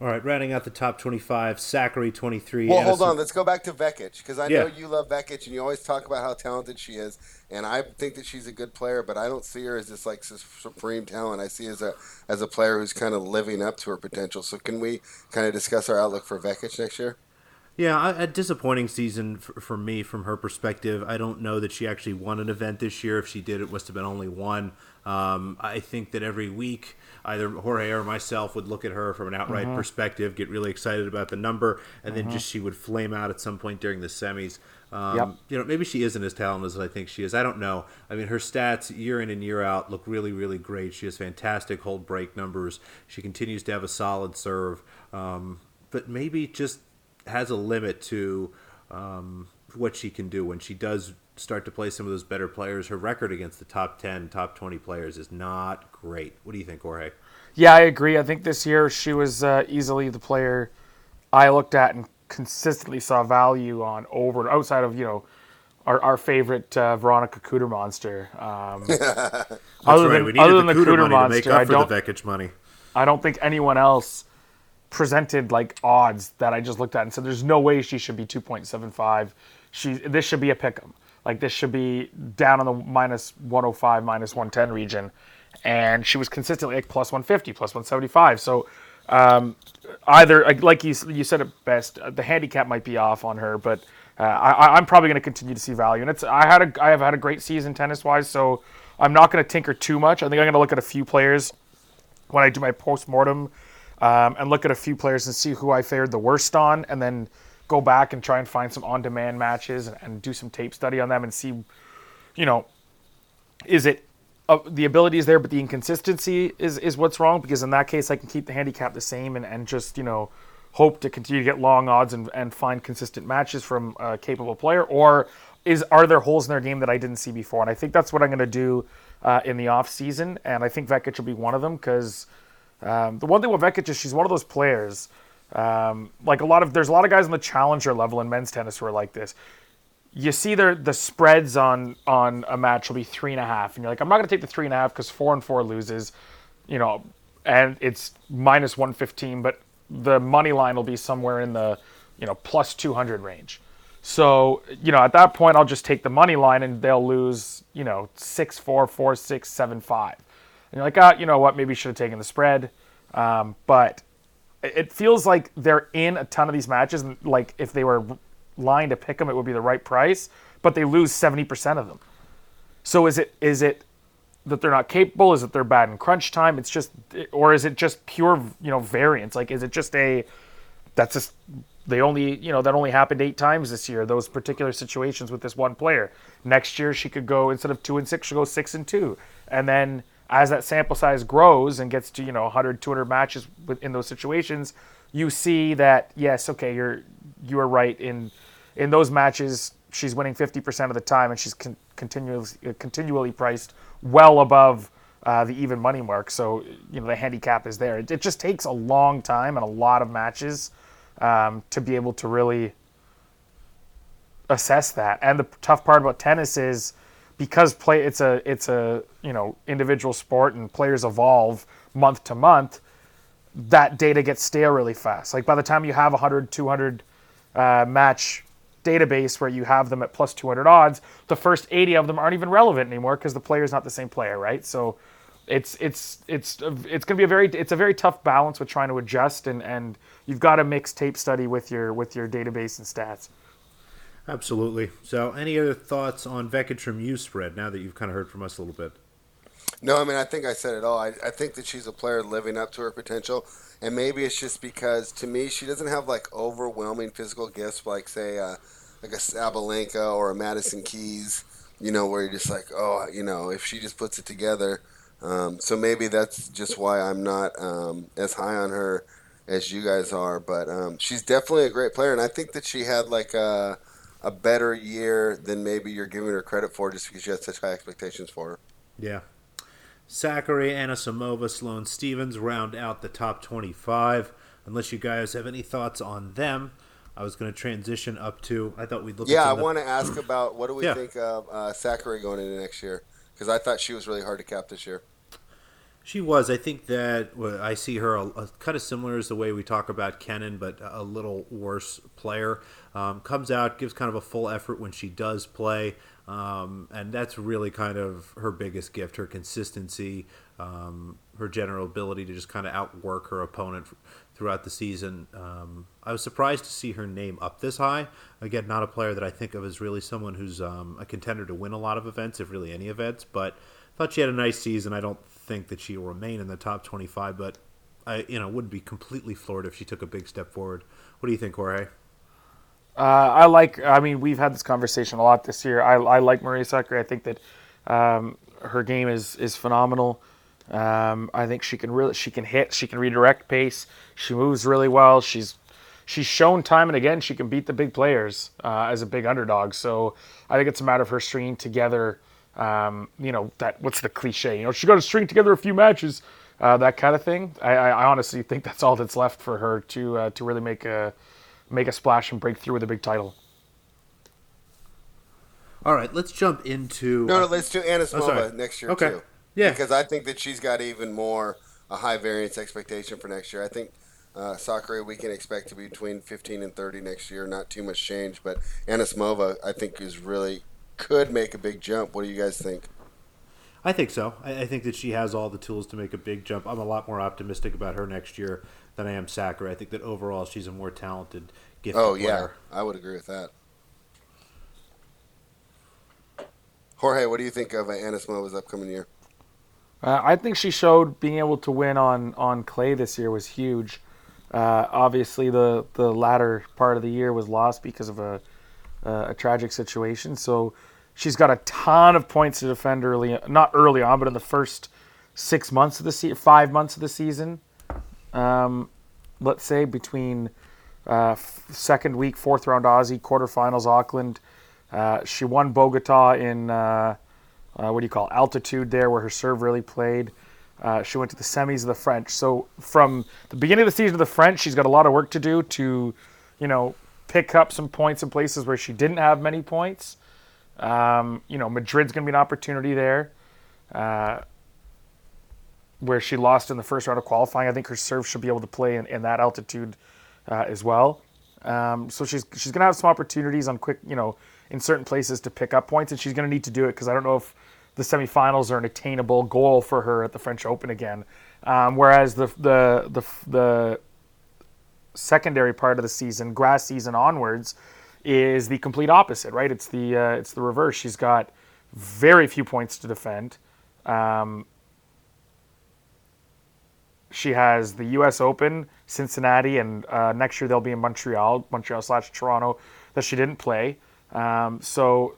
All right, rounding out the top 25, Sakkari 23. Well, hold on. Let's go back to Vekic because I know you love Vekic and you always talk about how talented she is. And I think that she's a good player, but I don't see her as this like supreme talent. I see her as a as a player who's kind of living up to her potential. So can we kind of discuss our outlook for Vekic next year? Yeah, a disappointing season for, for, me from her perspective. I don't know that she actually won an event this year. If she did, it must have been only one. Um, I think that every week, either Jorge or myself would look at her from an outright Mm-hmm. perspective, get really excited about the number, and then just she would flame out at some point during the semis. Um, Yep. You know, maybe she isn't as talented as I think she is. I don't know. I mean, her stats year in and year out look really, really great. She has fantastic hold break numbers. She continues to have a solid serve, um, but maybe just has a limit to um, what she can do when she does start to play some of those better players. Her record against the top 10, top 20 players is not great. What do you think, Jorge? Yeah, I agree. I think this year she was uh, easily the player I looked at and consistently saw value on over outside of you know our, our favorite uh, Veronika Kudermetova. Um, (laughs) That's other right. than we needed other than the Cooter Cooter money to make monster, up I don't the Vekic money. I don't think anyone else presented like odds that I just looked at and said there's no way she should be 2.75. She this should be a pick'em. Like this should be down in the minus 105, minus 110 region, and she was consistently like plus 150, plus 175. So um, either like- you you said it best, uh, the handicap might be off on her, but uh, I, I'm probably going to continue to see value. And it's I had a I have had a great season tennis wise, so I'm not going to tinker too much. I think I'm going to look at a few players when I do my post mortem um, and look at a few players and see who I fared the worst on, and then go back and try and find some on demand matches and, and do some tape study on them and see, you know, is it uh, the ability is there, but the inconsistency is is what's wrong? Because in that case, I can keep the handicap the same and, and just you know hope to continue to get long odds and, and find consistent matches from a capable player, or is are there holes in their game that I didn't see before? And I think that's what I'm going to do uh, in the off season, and I think Vekic will be one of them because um, the one thing with Vekic is she's one of those players. Um, like a lot of there's a lot of guys on the challenger level in men's tennis who are like this. You see their the spreads on on a match will be three and a half, and you're like, I'm not to take the three and a half because four and four loses, you know, and it's minus one fifteen, but the money line will be somewhere in the you know plus two hundred range. So you know at that point I'll just take the money line and they'll lose you know six four four six seven five, and you're like, ah, you know what, maybe should have taken the spread, um, but it feels like they're in a ton of these matches. And like if they were lying to pick them, it would be the right price, but they lose 70% of them. So is it is it that they're not capable? Is it they're bad in crunch time? It's just, or is it just pure, you know, variance? Like, is it just a that's just they only, you know, that only happened eight times this year. Those particular situations with this one player. Next year, she could go instead of two and six, she'll go six and two, and then as that sample size grows and gets to you know 100 200 matches in those situations you see that yes okay you're you are right in in those matches she's winning 50% of the time and she's con- continually continually priced well above uh, the even money mark. So you know the handicap is there. It, it just takes a long time and a lot of matches um, to be able to really assess that. And the tough part about tennis is because play it's a it's a you know individual sport and players evolve month to month that data gets stale really fast. Like by the time you have a 100 200 uh, match database where you have them at plus 200 odds the first 80 of them aren't even relevant anymore because the player's not the same player right? So it's it's it's it's going to be a very it's a very tough balance with trying to adjust and and you've got to mix tape study with your with your database and stats Absolutely. So, any other thoughts on Vekic from you spread now that you've kind of heard from us a little bit? No, I mean, I think I said it all. I, I think that she's a player living up to her potential. And maybe it's just because, to me, she doesn't have, like, overwhelming physical gifts like, say, uh, like a Sabalenka or a Madison Keys, you know, where you're just like, oh, you know, if she just puts it together. Um, so maybe that's just why I'm not um, as high on her as you guys are. But um, she's definitely a great player. And I think that she had, like, a, a better year than maybe you're giving her credit for just because you had such high expectations for her. Yeah. Sakkari, Anisimova, Sloane Stevens round out the top 25. Unless you guys have any thoughts on them, I was going to transition up to. I thought we'd look. Yeah, I the- want to ask about what do we Yeah. think of uh, Sakkari going into next year? Because I thought she was really hard to cap this year. She was. I think that I see her a, a, kind of similar as the way we talk about Kenin, but a little worse player. Um, comes out, gives kind of a full effort when she does play, um, and that's really kind of her biggest gift: her consistency, um, her general ability to just kind of outwork her opponent throughout the season. Um, I was surprised to see her name up this high. Again, not a player that I think of as really someone who's um, a contender to win a lot of events, if really any events, but thought she had a nice season. I don't think that she will remain in the top 25, but I you know would be completely floored if she took a big step forward. What do you think, Jorge? Uh, I like. I mean, we've had this conversation a lot this year. I, I like Maria Sakkari. I think that um, her game is is phenomenal. Um, I think she can really she can hit. She can redirect pace. She moves really well. She's she's shown time and again she can beat the big players uh, as a big underdog. So I think it's a matter of her stringing together. Um, you know that what's the cliche? You know she got to string together a few matches, uh, that kind of thing. I, I, honestly think that's all that's left for her to uh, to really make a make a splash and break through with a big title. All right, let's jump into. No, no, let's do Anisimova oh, next year okay. too. Yeah, because I think that she's got even more a high variance expectation for next year. I think uh, Sakkari we can expect to be between 15 and 30 next year. Not too much change, but Anisimova I think is really could make a big jump. What do you guys think? I think so. I, I, think that she has all the tools to make a big jump. I'm a lot more optimistic about her next year than I am Sakkari. I think that overall she's a more talented, gifted oh, player. yeah, I would agree with that. Jorge, what do you think of uh, Anisimova's upcoming year? Uh, I think she showed being able to win on, on clay this year was huge. Uh, obviously, the, the latter part of the year was lost because of a, uh, a tragic situation. So she's got a ton of points to defend early, not early on, but in the first six months of the season, five months of the season. Um, let's say between uh, second week, fourth round Aussie, quarterfinals Auckland. Uh, she won Bogota in uh, uh, what do you call it? altitude there, where her serve really played. Uh, she went to the semis of the French. So from the beginning of the season of the French, she's got a lot of work to do to, you know, pick up some points in places where she didn't have many points. Um, you know, Madrid's going to be an opportunity there, uh, where she lost in the first round of qualifying. I think her serve should be able to play in, in that altitude uh, as well. Um, so she's she's going to have some opportunities on quick, you know, in certain places to pick up points, and she's going to need to do it because I don't know if the semifinals are an attainable goal for her at the French Open again. Um, whereas the, the the the secondary part of the season, grass season onwards, is the complete opposite, right? It's the uh, it's the reverse. She's got very few points to defend. Um, she has the U.S. Open, Cincinnati, and uh, next year they'll be in Montreal, Montreal slash Toronto, that she didn't play. Um, so,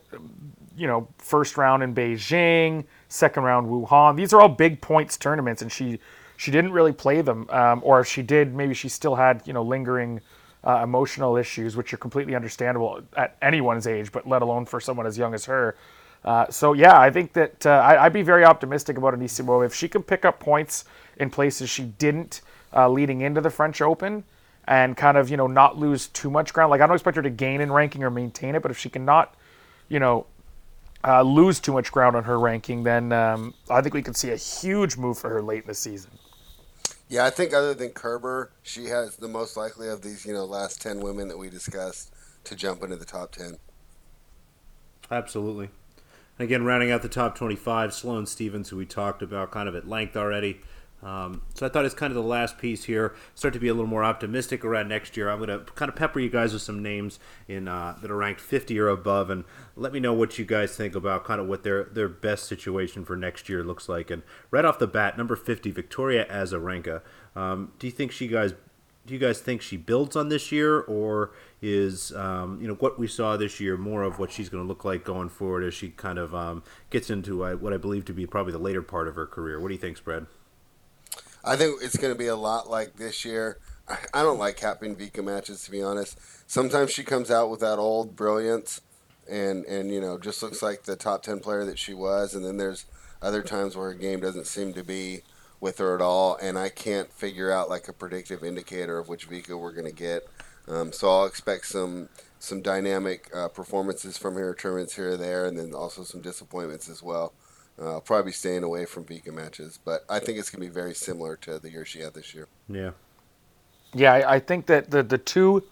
you know, first round in Beijing, second round Wuhan. These are all big points tournaments, and she she didn't really play them, um, or if she did, maybe she still had you know lingering uh, emotional issues, which are completely understandable at anyone's age, but let alone for someone as young as her. Uh, so yeah, I think that uh, I, would be very optimistic about Anisimova if she can pick up points in places she didn't uh, leading into the French Open, and kind of you know not lose too much ground. Like I don't expect her to gain in ranking or maintain it, but if she cannot, you know, uh, lose too much ground on her ranking, then um, I think we could see a huge move for her late in the season. Yeah, I think other than Kerber, she has the most likely of these, you know, last 10 women that we discussed to jump into the top 10. Absolutely. And again, rounding out the top 25, Sloane Stevens, who we talked about kind of at length already. Um, so I thought it's kind of the last piece here. Start to be a little more optimistic around next year. I'm going to kind of pepper you guys with some names in uh, that are ranked 50 or above, and let me know what you guys think about kind of what their their best situation for next year looks like. And right off the bat, number 50, Victoria Azarenka. Um, do you think she guys? Do you guys think she builds on this year, or is um, you know what we saw this year more of what she's going to look like going forward as she kind of um, gets into uh, what I believe to be probably the later part of her career? What do you think, Spread? I think it's going to be a lot like this year. I don't like capping Vika matches to be honest. Sometimes she comes out with that old brilliance, and and you know just looks like the top ten player that she was, and then there's other times where her game doesn't seem to be with her at all, and I can't figure out like a predictive indicator of which Vika we're going to get. Um, so I'll expect some some dynamic uh, performances from her tournaments here or there, and then also some disappointments as well. Uh, I'll probably be staying away from Vika matches, but I think it's going to be very similar to the year she had this year. Yeah. Yeah, I, I think that the the two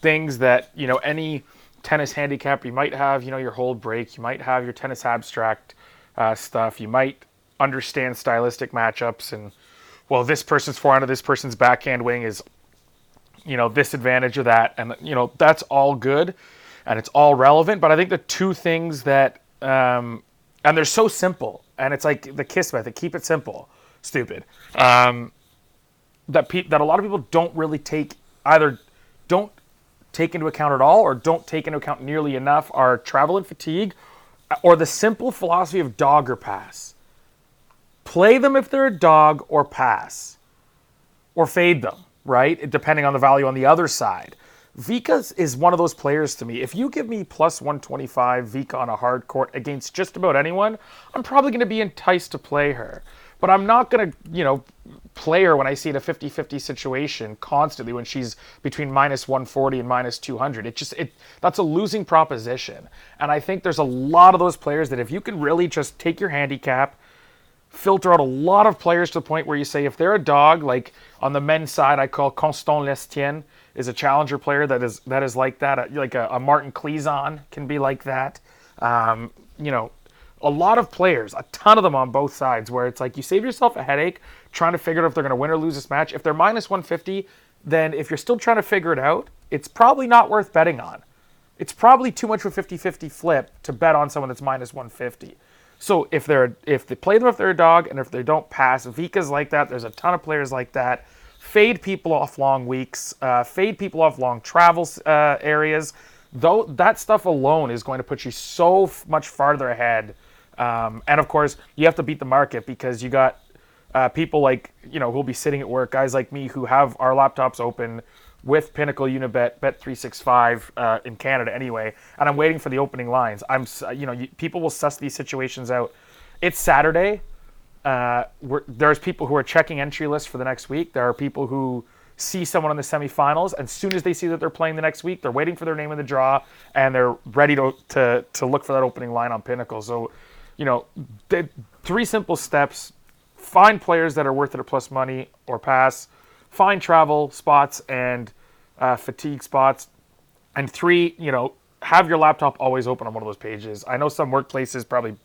things that you know any tennis handicap you might have, you know, your hold break, you might have your tennis abstract uh, stuff, you might understand stylistic matchups, and well, this person's forehand or this person's backhand wing is, you know, this advantage or that, and you know that's all good, and it's all relevant. But I think the two things that um, and they're so simple. And it's like the kiss method: keep it simple. Stupid. Um, that pe- that a lot of people don't really take either don't take into account at all or don't take into account nearly enough are travel and fatigue or the simple philosophy of dog or pass. Play them if they're a dog or pass or fade them, right? Depending on the value on the other side. Vika is one of those players to me. If you give me plus 125 Vika on a hard court against just about anyone, I'm probably going to be enticed to play her. But I'm not going to, you know, play her when I see it a 50-50 situation constantly when she's between minus 140 and minus 200. It just it that's a losing proposition. And I think there's a lot of those players that if you can really just take your handicap, filter out a lot of players to the point where you say if they're a dog, like on the men's side, I call Constant Lestienne is a challenger player that is that is like that. Like a, a Martin Klizan can be like that. Um, you know, a lot of players, a ton of them on both sides, where it's like you save yourself a headache trying to figure out if they're going to win or lose this match. If they're minus 150, then if you're still trying to figure it out, it's probably not worth betting on. It's probably too much of a 50-50 flip to bet on someone that's minus 150. So if they're if they play them if they're a dog and if they don't pass, Vika's like that. There's a ton of players like that. Fade people off long weeks. Uh, fade people off long travel uh, areas. Though that stuff alone is going to put you so f- much farther ahead. Um, and of course, you have to beat the market because you got uh, people like you know who'll be sitting at work, guys like me who have our laptops open with Pinnacle Unibet Bet three six five uh, in Canada anyway, and I'm waiting for the opening lines. I'm you know you, people will suss these situations out. It's Saturday. Uh, there's people who are checking entry lists for the next week. There are people who see someone in the semifinals, and as soon as they see that they're playing the next week, they're waiting for their name in the draw, and they're ready to to, to look for that opening line on Pinnacle. So, you know, three simple steps find players that are worth it at plus money or pass, find travel spots and uh, fatigue spots, and three, you know, have your laptop always open on one of those pages. I know some workplaces probably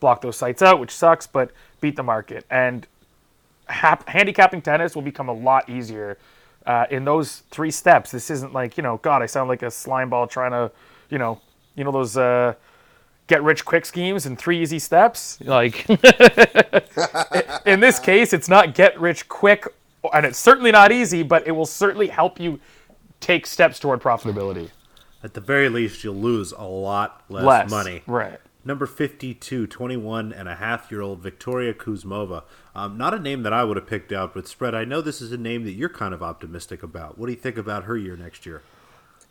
block those sites out, which sucks, but beat the market. And ha- handicapping tennis will become a lot easier uh, in those three steps. This isn't like you know, God, I sound like a slime ball trying to, you know, you know those. Uh, get rich quick schemes in three easy steps. Like (laughs) in this case, it's not get rich quick, and it's certainly not easy, but it will certainly help you take steps toward profitability. At the very least, you'll lose a lot less, less money. Right. Number 52, 21 and a half year old Victoria Kuzmova. Um, not a name that I would have picked out, but Spread, I know this is a name that you're kind of optimistic about. What do you think about her year next year?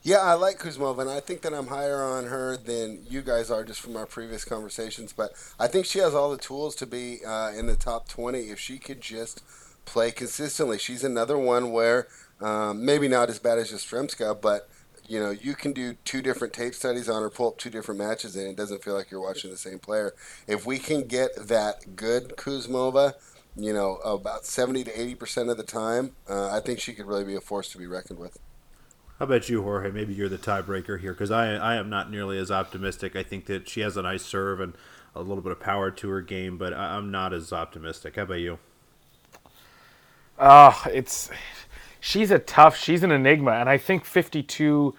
Yeah, I like Kuzmova, and I think that I'm higher on her than you guys are just from our previous conversations. But I think she has all the tools to be uh, in the top 20 if she could just play consistently. She's another one where um, maybe not as bad as Yastremska, but you know you can do two different tape studies on her, pull up two different matches, and it doesn't feel like you're watching the same player. If we can get that good Kuzmova, you know, about 70 to 80 percent of the time, uh, I think she could really be a force to be reckoned with. How about you, Jorge? Maybe you're the tiebreaker here because I I am not nearly as optimistic. I think that she has a nice serve and a little bit of power to her game, but I'm not as optimistic. How about you? Uh, it's she's a tough. She's an enigma, and I think 52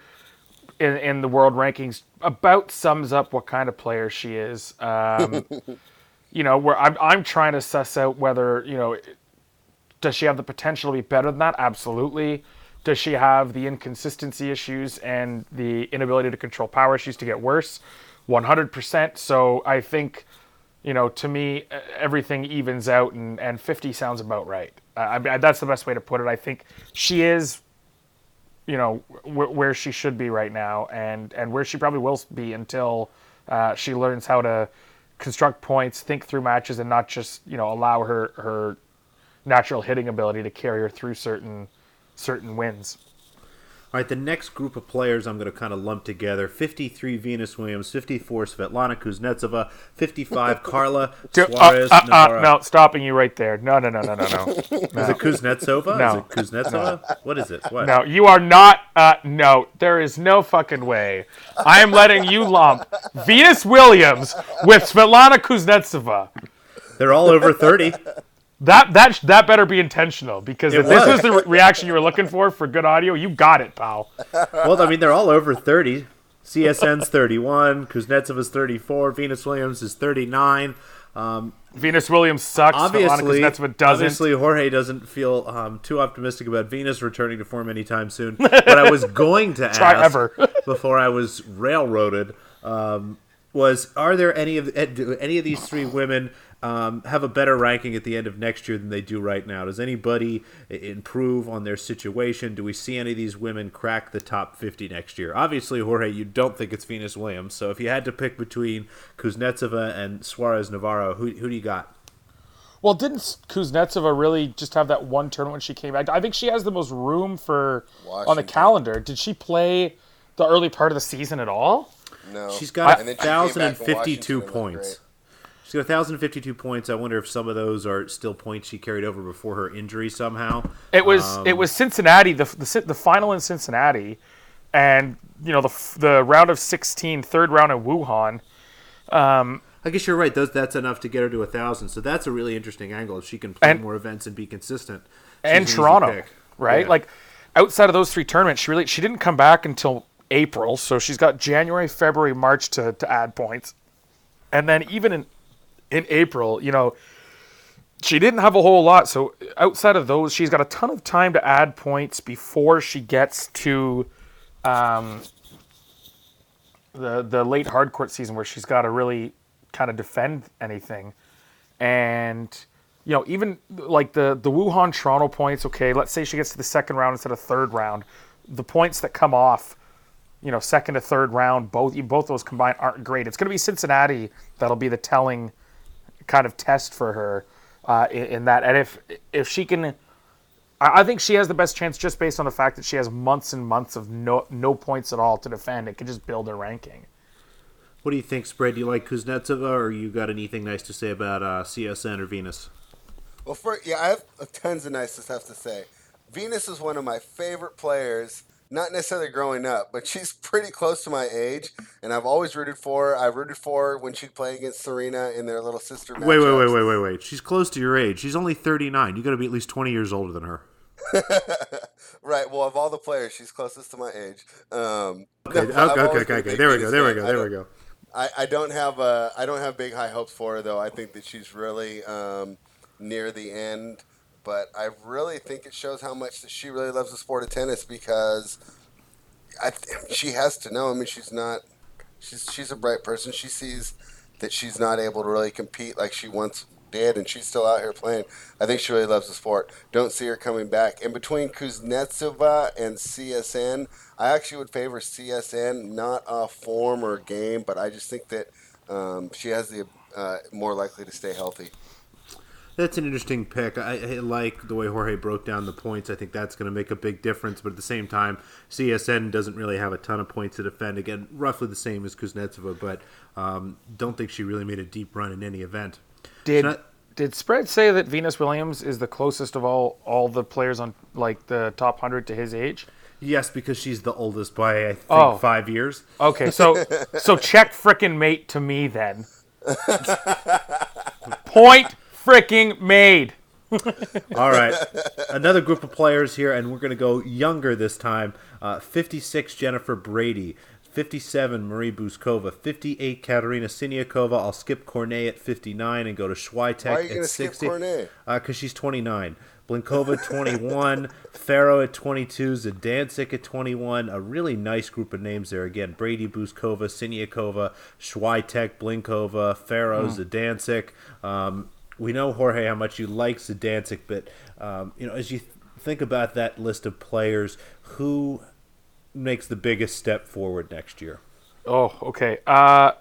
in in the world rankings about sums up what kind of player she is. Um, (laughs) you know, where I'm I'm trying to suss out whether you know does she have the potential to be better than that? Absolutely. Does she have the inconsistency issues and the inability to control power issues to get worse? 100%. So I think, you know, to me, everything evens out, and, and 50 sounds about right. Uh, I, that's the best way to put it. I think she is, you know, wh- where she should be right now, and, and where she probably will be until uh, she learns how to construct points, think through matches, and not just, you know, allow her, her natural hitting ability to carry her through certain certain wins. All right, the next group of players I'm going to kind of lump together 53 Venus Williams, 54 Svetlana Kuznetsova, 55 (laughs) Carla Suarez. Uh, uh, uh, no, stopping you right there. No, no, no, no, no, no. (laughs) Is it Kuznetsova? No. Is it Kuznetsova? No. What is it? What? No, you are not. Uh, no, there is no fucking way. I am letting you lump Venus Williams with Svetlana Kuznetsova. They're all over 30. That that that better be intentional because if this was the re- reaction you were looking for for good audio, you got it, pal. Well, I mean, they're all over thirty. CSN's 31, Kuznetsov is 34, Venus Williams is 39. Um, Venus Williams sucks. obviously, Kuznetsova doesn't. obviously, Jorge doesn't feel um, too optimistic about Venus returning to form anytime soon. But I was going to (laughs) Try ask ever. (laughs) before I was railroaded um, was: Are there any of eh, any of these three women um, have a better ranking at the end of next year than they do right now? Does anybody improve on their situation? Do we see any of these women crack the top fifty next year? Obviously, Jorge, you don't think it's Venus Williams. So if you had to pick between Kuznetsova and Suarez Navarro, who who do you got? Well, didn't Kuznetsova really just have that one tournament when she came back? I think she has the most room for on the calendar. Did she play the early part of the season at all? No, She's got And then she came back in 1,052 Washington and points. She's got 1,052 points. I wonder if some of those are still points she carried over before her injury somehow. It was Um, it was Cincinnati, the, the the final in Cincinnati, and you know the the round of 16, third round in Wuhan. I guess you're right. Those that's enough to get her to a thousand. So that's a really interesting angle. If she can play And- more events and be consistent, and Toronto, right? Yeah. Like outside of those three tournaments, she really she didn't come back until April, so she's got January, February, March to, to add points, and then even in in April, you know, she didn't have a whole lot. So outside of those, she's got a ton of time to add points before she gets to um, the the late hardcourt season where she's got to really kind of defend anything. And you know, even like the the Wuhan Toronto points. Okay, let's say she gets to the second round instead of third round. The points that come off, you know, second to third round, both both those combined aren't great. It's going to be Cincinnati that'll be the telling kind of test for her uh, in, in that. And if if she can, I I think she has the best chance just based on the fact that she has months and months of no no points at all to defend. It could just build her ranking. what do you think, Spread? Do you like Kuznetsova, or you got anything nice to say about uh, CSN or Venus? Well, for, yeah, I have tons of nice stuff to say. Venus is one of my favorite players. Not necessarily growing up, but she's pretty close to my age, and I've always rooted for her. I rooted for her when she'd play against Serena in their little sister. Wait, wait, wait, wait, wait, wait. She's close to your age. She's only 39. You got to be at least 20 years older than her. (laughs) Right. Well, of all the players, she's closest to my age. Um, Okay, (laughs) no, okay, okay, okay, okay. There we go. There we go. There we go. I, I don't have uh, I don't have big high hopes for her though. I think that she's really um, near the end, but I really think it shows how much that she really loves the sport of tennis because I she has to know. I mean, she's not she's she's a bright person. She sees that she's not able to really compete like she once did, and she's still out here playing. I think she really loves the sport. Don't see her coming back. And between Kuznetsova and CSN, I actually would favor CSN, not a form or game, but I just think that um, she has the uh, more likely to stay healthy. That's an interesting pick. I, I like the way Jorge broke down the points. I think that's going to make a big difference. But at the same time, CSN doesn't really have a ton of points to defend. Again, roughly the same as Kuznetsova, but um, don't think she really made a deep run in any event. Did Not- did spread say that Venus Williams is the closest of all all the players on like the top hundred to his age? Yes, because she's the oldest by I think Oh. five years. Okay, so so check frickin' mate to me then. (laughs) Point fricking made. (laughs) All right, another group of players here, and we're going to go younger this time. Uh, 56 Jennifer Brady, 57 Marie Bouzkova, 58 Katerina Siniakova. I'll skip Cornet at 59 and go to Swiatek Why are you at gonna skip 60. Cornet? Because she's 29. Blinkova 21, (laughs) Ferro at 22, Zidansek at 21. A really nice group of names there. Again, Brady, Bouzkova, Siniakova, Swiatek, Blinkova, Ferro, Zidansek. Um, we know Jorge how much you like Zidansek, but um, you know as you th- think about that list of players, who makes the biggest step forward next year? Oh, okay. Uh,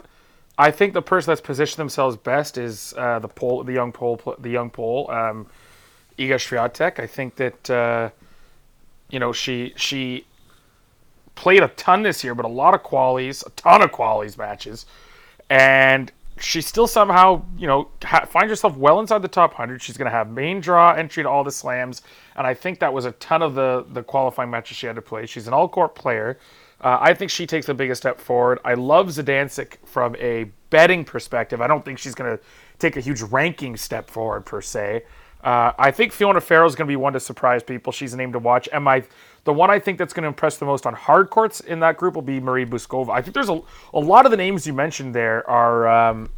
I think the person that's positioned themselves best is uh, the pole, the young pole, the young pole, um, Iga Swiatek. I think that uh, you know she she played a ton this year, but a lot of qualies, a ton of qualies matches, and she still somehow you know ha- finds herself well inside the top hundred. She's going to have main draw entry to all the slams, and I think that was a ton of the the qualifying matches she had to play. She's an all court player. Uh, I think she takes the biggest step forward. I love Zidansek from a betting perspective. I don't think she's going to take a huge ranking step forward per se. Uh, I think Fiona Ferro is going to be one to surprise people. She's a name to watch. And my, the one I think that's going to impress the most on hard courts in that group will be Marie Bouzkova. I think there's a, a lot of the names you mentioned there are um,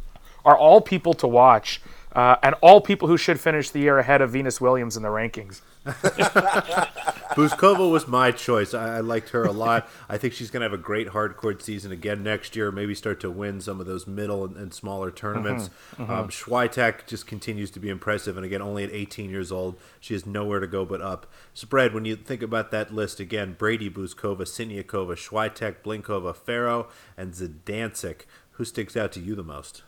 are all people to watch, uh, and all people who should finish the year ahead of Venus Williams in the rankings. (laughs) Bouzkova was my choice. I, I, liked her a lot. I think she's going to have a great hard court season again next year. Maybe start to win some of those middle and, and smaller tournaments. Mm-hmm, mm-hmm. Um, Swiatek just continues to be impressive, and again, only at 18 years old, she has nowhere to go but up. Spread when you think about that list again: Brady Bouzkova, Siniakova, Swiatek, Blinkova, Ferro, and Zidansek. Who sticks out to you the most?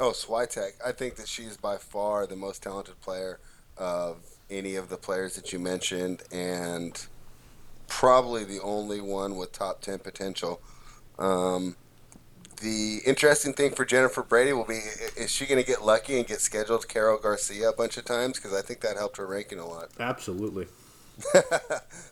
Oh, Swiatek. I think that she's by far the most talented player of any of the players that you mentioned, and probably the only one with top 10 potential. Um, the interesting thing for Jennifer Brady will be is she going to get lucky and get scheduled Carol Garcia a bunch of times? Because I think that helped her ranking a lot. Absolutely. (laughs)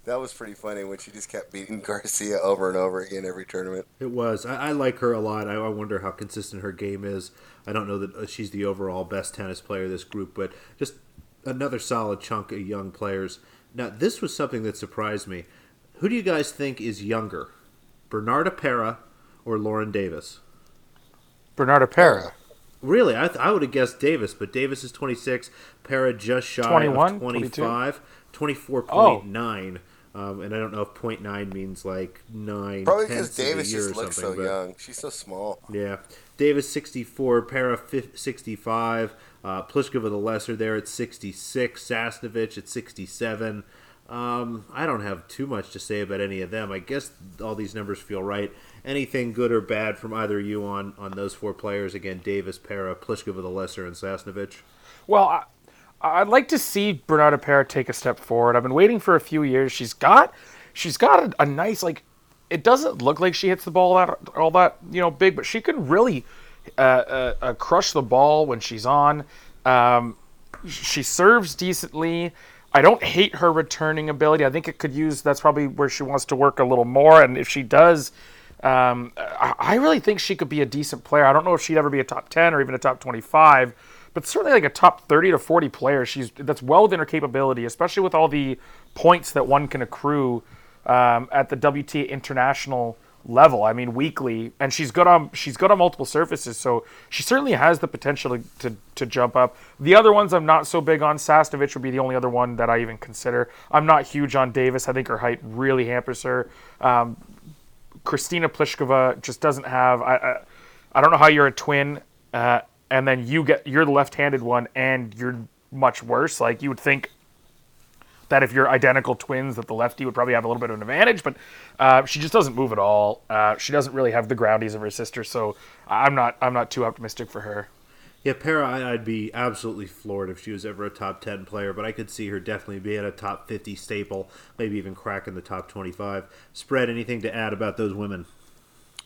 that was pretty funny when she just kept beating Garcia over and over again every tournament. It was. I, I like her a lot. I, I, wonder how consistent her game is. I don't know that uh, she's the overall best tennis player this group, but just another solid chunk of young players. Now, this was something that surprised me. Who do you guys think is younger, Bernarda Pera or Lauren Davis? Bernarda Pera. Really, I, th- I would have guessed Davis, but Davis is 26, Pera just shy 21, of 25, 24.9. Oh. Um, and I don't know if 0.9 means like nine. Probably because Davis just looks so young. She's so small. Yeah, Davis 64, Pera 65. Uh, Pliskova the lesser there at 66, Sasnovich at 67. Um, I don't have too much to say about any of them. I guess all these numbers feel right. Anything good or bad from either you on, on those four players? Again, Davis, Pera, Pliskova the lesser, and Sasnovich. Well, I, I'd like to see Bernarda Pera take a step forward. I've been waiting for a few years. She's got she's got a, a nice like. It doesn't look like she hits the ball that all that you know big, but she can really uh, uh, uh, crush the ball when she's on. Um, she serves decently. I don't hate her returning ability. I think it could use. That's probably where she wants to work a little more. And if she does, um, I really think she could be a decent player. I don't know if she'd ever be a top ten or even a top twenty-five, but certainly like a top thirty to forty player. She's that's well within her capability, especially with all the points that one can accrue um, at the WTA international level. I mean, weekly, and she's good on she's good on multiple surfaces, so she certainly has the potential to, to, to jump up. The other ones I'm not so big on. Sasnovich would be the only other one that I even consider. I'm not huge on Davis. I think her height really hampers her. Um, Kristyna Pliskova just doesn't have. I, I, I don't know how you're a twin, uh, and then you get you're the left-handed one, and you're much worse. Like you would think that if you're identical twins, that the lefty would probably have a little bit of an advantage. But uh, she just doesn't move at all. Uh, she doesn't really have the groundies of her sister, so I'm not I'm not too optimistic for her. Yeah, Pera, I'd be absolutely floored if she was ever a top 10 player, but I could see her definitely being a top 50 staple, maybe even cracking the top 25. Spread, anything to add about those women?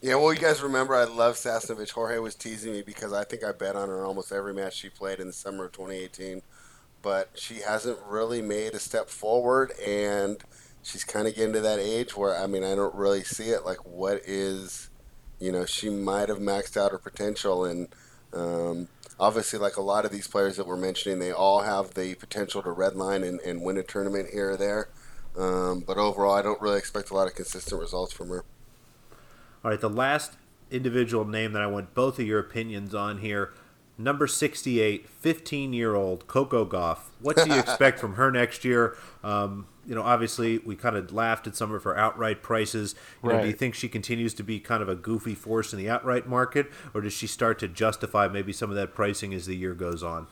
Yeah, well, you guys remember I love Sasnovich. Jorge was teasing me because I think I bet on her almost every match she played in the summer of 2018 but she hasn't really made a step forward and she's kind of getting to that age where I mean I don't really see it like what is you know she might have maxed out her potential and um, obviously like a lot of these players that we're mentioning they all have the potential to redline and, and win a tournament here or there um, but overall I don't really expect a lot of consistent results from her. All right the last individual name that I want both of your opinions on here number 68, 15 year old Coco Gauff. What do you (laughs) expect from her next year? Um, you know, obviously, we kind of laughed at some of her outright prices. You right. know, do you think she continues to be kind of a goofy force in the outright market, or does she start to justify maybe some of that pricing as the year goes on?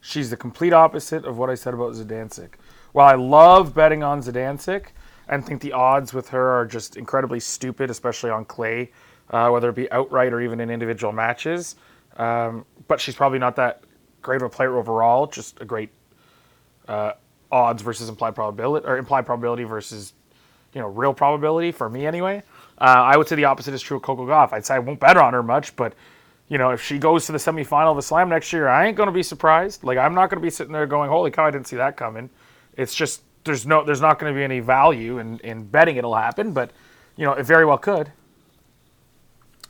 She's the complete opposite of what I said about Zidansek. While I love betting on Zidansek and think the odds with her are just incredibly stupid, especially on clay, uh, whether it be outright or even in individual matches, um, but she's probably not that great of a player overall. Just a great uh, odds versus implied probability, or implied probability versus you know real probability for me anyway. Uh, I would say the opposite is true of Coco Gauff. I'd say I won't bet on her much, but you know if she goes to the semifinal of the Slam next year, I ain't gonna be surprised. Like I'm not gonna be sitting there going, "Holy cow, I didn't see that coming." It's just there's no there's not going to be any value in, in betting it'll happen, but you know it very well could.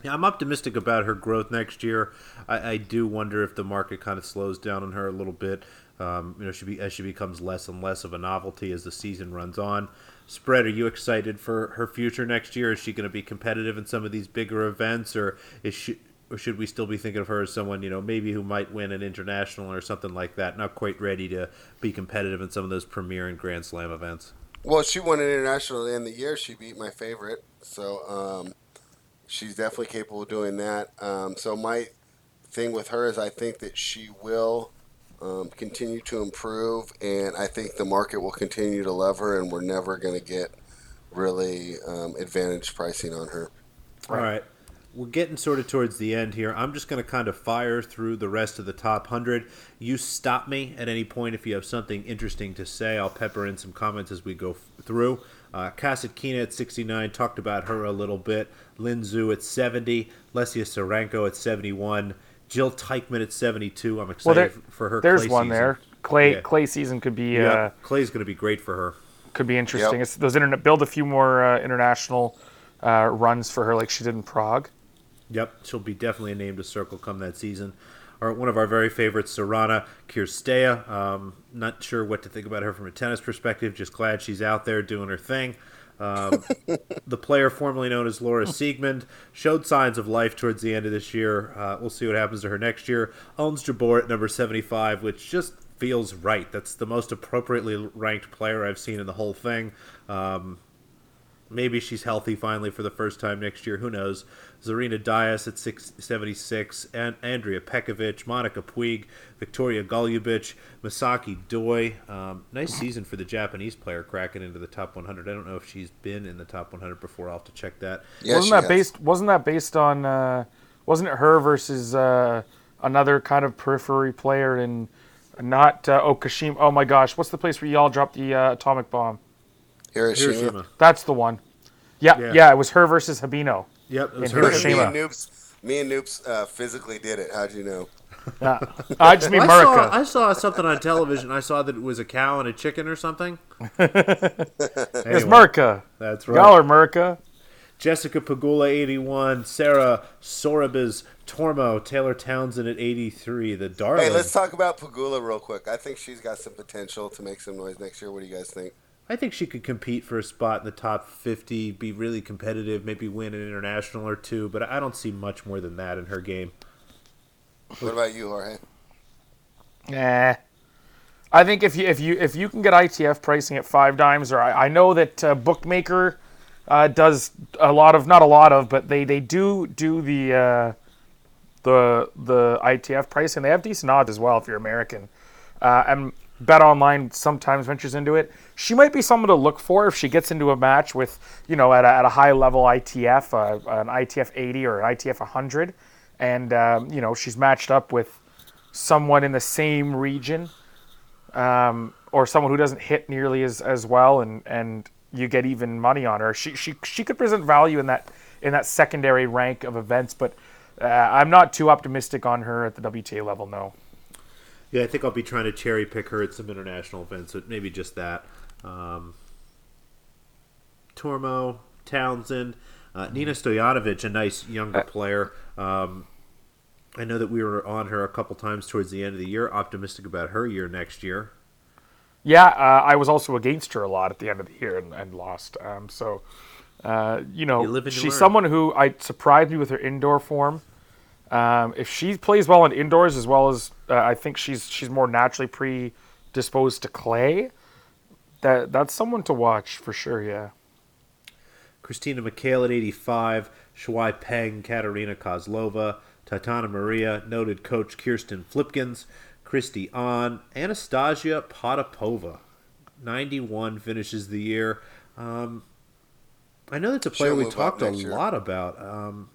Yeah, I'm optimistic about her growth next year. I, I, do wonder if the market kind of slows down on her a little bit. Um, you know, she be, as she becomes less and less of a novelty as the season runs on. Spread, are you excited for her future next year? Is she going to be competitive in some of these bigger events, or is she, or should we still be thinking of her as someone you know maybe who might win an international or something like that? Not quite ready to be competitive in some of those premier and Grand Slam events. Well, she won an international in the year. She beat my favorite, so um, she's definitely capable of doing that. Um, so my thing with her is I think that she will um, continue to improve, and I think the market will continue to lever, and we're never going to get really um, advantage pricing on her. All right. We're getting sort of towards the end here. I'm just going to kind of fire through the rest of the top 100. You stop me at any point if you have something interesting to say. I'll pepper in some comments as we go f- through. Uh, Kasatkina at 69, talked about her a little bit. Lin Zhu at 70. Lesia Tsurenko at 71. Jil Teichmann at 72. I'm excited Well, there, for her. there's clay one season. there. Clay Yeah. clay season could be Yeah, uh, Clay's going to be great for her. could be interesting. Yep. It's those internet build a few more uh, international uh, runs for her like she did in Prague. Yep, she'll be definitely a name to circle come that season. Or one of our very favorites, Sorana Cirstea. Um, not sure what to think about her from a tennis perspective. Just glad she's out there doing her thing. Um, (laughs) the player formerly known as Laura Siegemund showed signs of life towards the end of this year. Uh, we'll see what happens to her next year. Ons Jabeur at number 75, which just feels right. That's the most appropriately ranked player I've seen in the whole thing. Um, Maybe she's healthy finally for the first time next year. Who knows? Zarina Diyas at 676, and Andrea Petkovic, Monica Puig, Viktorija Golubic, Misaki Doi. Um, nice season for the Japanese player cracking into the top 100. I don't know if she's been in the top 100 before. I'll have to check that. Yeah, wasn't that has. based? Wasn't that based on? Uh, wasn't it her versus uh, another kind of periphery player in? Not uh, Okashima. Oh my gosh, what's the place where y'all dropped the uh, atomic bomb? Hiroshima. Hiroshima. That's the one. Yeah, Yeah. yeah, it was her versus Hibino. Yep, it was her. Hiroshima. Me and Noops, me and Noops uh, physically did it. How'd you know? (laughs) Yeah. I just mean I saw, I saw something on television. I saw that it was a cow and a chicken or something. (laughs) It's Anyway, Merca. That's right. Y'all are Merca. Jessica Pegula, 81. Sara Sorribes Tormo. Taylor Townsend at 83. The darling. Hey, let's talk about Pegula real quick. I think she's got some potential to make some noise next year. What do you guys think? I think she could compete for a spot in the top 50, be really competitive, maybe win an international or two, but I don't see much more than that in her game. What about you, Jorge? Nah. I think if you if you if you can get ITF pricing at 5Dimes, or I, I know that uh, Bookmaker uh, does a lot of not a lot of, but they they do do the uh, the the ITF pricing. They have decent odds as well if you're American. Uh, and BetOnline sometimes ventures into it. She might be someone to look for if she gets into a match with you know at a, at a high level ITF, uh, an ITF 80 or an ITF 100, and um, you know she's matched up with someone in the same region um, or someone who doesn't hit nearly as, as well and, and you get even money on her. She, she, she could present value in that in that secondary rank of events, but uh, I'm not too optimistic on her at the WTA level, no. Yeah, I think I'll be trying to cherry pick her at some international events, but maybe just that. Um, Tormo, Townsend, uh, Nina Stojanovic, a nice younger player. Um, I know that we were on her a couple times towards the end of the year. Optimistic about her year next year. Yeah, uh, I was also against her a lot at the end of the year and, and lost. Um, so, uh, you know, You live and you she's learn. someone who I surprised me with her indoor form. Um, if she plays well in indoors as well as uh, I think she's she's more naturally predisposed to clay, that that's someone to watch for sure. Yeah. Christina McHale at 85, Shuai Peng, Kateryna Kozlova, Tatiana Maria, noted coach Kirsten Flipkens, Kristie Ahn, Anastasia Potapova, 91 finishes the year. Um, I know that's a player She'll we talked a year. lot about. Um,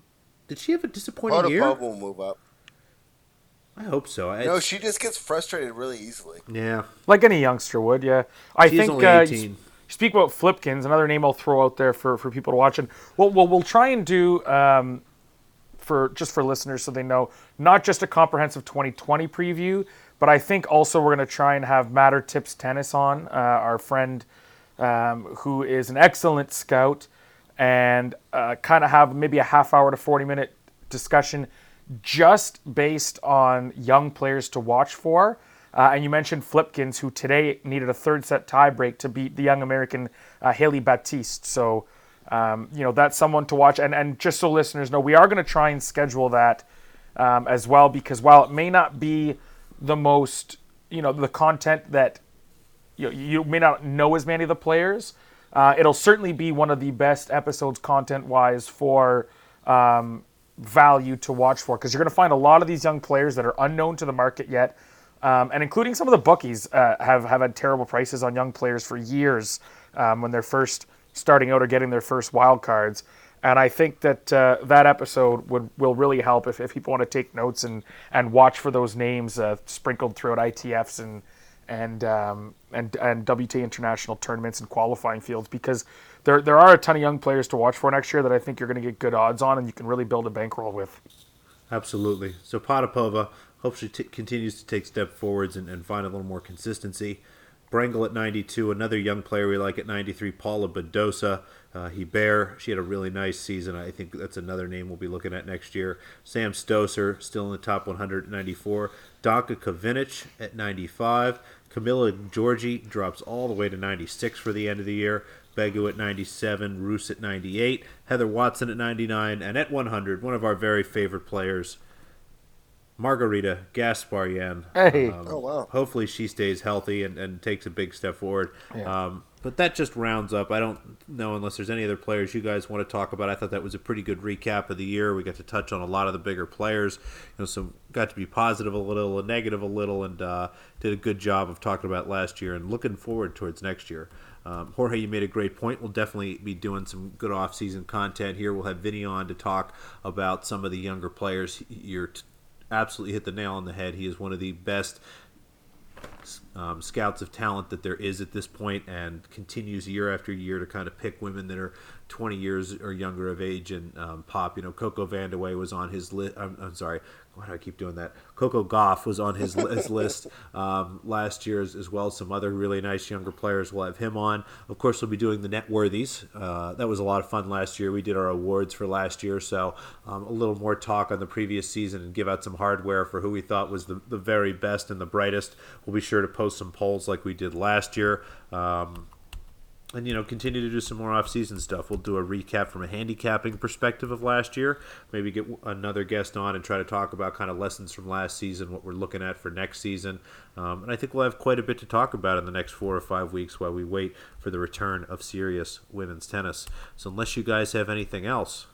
did she have a disappointing year? Potapova will move up. I hope so. I, No, she just gets frustrated really easily. yeah, Like any youngster would, yeah. I She's think only uh, 18. you speak about Flipkens, another name I'll throw out there for, for people to watch. And we'll, we'll, we'll try and do, um, for just for listeners so they know, not just a comprehensive 2020 preview, but I think also we're going to try and have Matter Tips Tennis on, uh, our friend um, who is an excellent scout, and uh, kind of have maybe a half hour to 40 minute discussion just based on young players to watch for. Uh, and you mentioned Flipkens, who today needed a third set tiebreak to beat the young American uh, Hailey Baptiste. So, um, you know, that's someone to watch. And, and just so listeners know, we are going to try and schedule that um, as well, because while it may not be the most, you know, the content that you, you may not know as many of the players, uh, it'll certainly be one of the best episodes content wise for um, value to watch for because you're going to find a lot of these young players that are unknown to the market yet. Um, and including some of the bookies uh, have, have had terrible prices on young players for years um, when they're first starting out or getting their first wild cards. And I think that uh, that episode would will really help if, if people want to take notes and, and watch for those names uh, sprinkled throughout ITFs and and um, and and WTA international tournaments and qualifying fields because there there are a ton of young players to watch for next year that I think you're going to get good odds on and you can really build a bankroll with. Absolutely. So Potapova hopes she t- continues to take step forwards and, and find a little more consistency. Brengle at 92, another young player we like at 93, Paula Badosa. Uh, Hebert, she had a really nice season. I think that's another name we'll be looking at next year. Sam Stosur, still in the top 194. Danka Kovinic at 95. Camila Giorgi drops all the way to 96 for the end of the year. Begu at 97, Roos at 98, Heather Watson at 99, and at 100, one of our very favorite players, Margarita Gasparyan. Hey. Um, Oh, wow. Hopefully she stays healthy and, and takes a big step forward. Um, but that just rounds up. I don't know unless there's any other players you guys want to talk about. I thought that was a pretty good recap of the year. We got to touch on a lot of the bigger players. You know, some got to be positive a little, and negative a little, and uh, did a good job of talking about last year and looking forward towards next year. Um, Jorge, you made a great point. We'll definitely be doing some good off-season content here. We'll have Vinny on to talk about some of the younger players. You're t- absolutely hit the nail on the head. He is one of the best um, scouts of talent that there is at this point and continues year after year to kind of pick women that are 20 years or younger of age and um, pop. You know, Coco Vandeweghe was on his list. I'm, I'm sorry. Why do I keep doing that? Coco Gauff was on his, his list um, last year as, as well. Some other really nice younger players. We'll have him on. Of course, we'll be doing the net worthies. Uh, that was a lot of fun last year. We did our awards for last year, so um, a little more talk on the previous season and give out some hardware for who we thought was the, the very best and the brightest. We'll be sure to post some polls like we did last year. Um, and you know continue to do some more off-season stuff. We'll do a recap from a handicapping perspective of last year maybe get another guest on and try to talk about kind of lessons from last season what we're looking at for next season. Um, and i think we'll have quite a bit to talk about in the next four or five weeks while we wait for the return of serious women's tennis. So unless you guys have anything else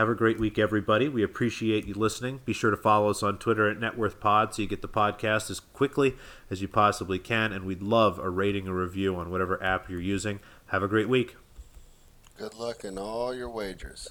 have a great week, everybody. We appreciate you listening. Be sure to follow us on Twitter at NetworthPod so you get the podcast as quickly as you possibly can. And we'd love a rating or review on whatever app you're using. Have a great week. Good luck in all your wagers.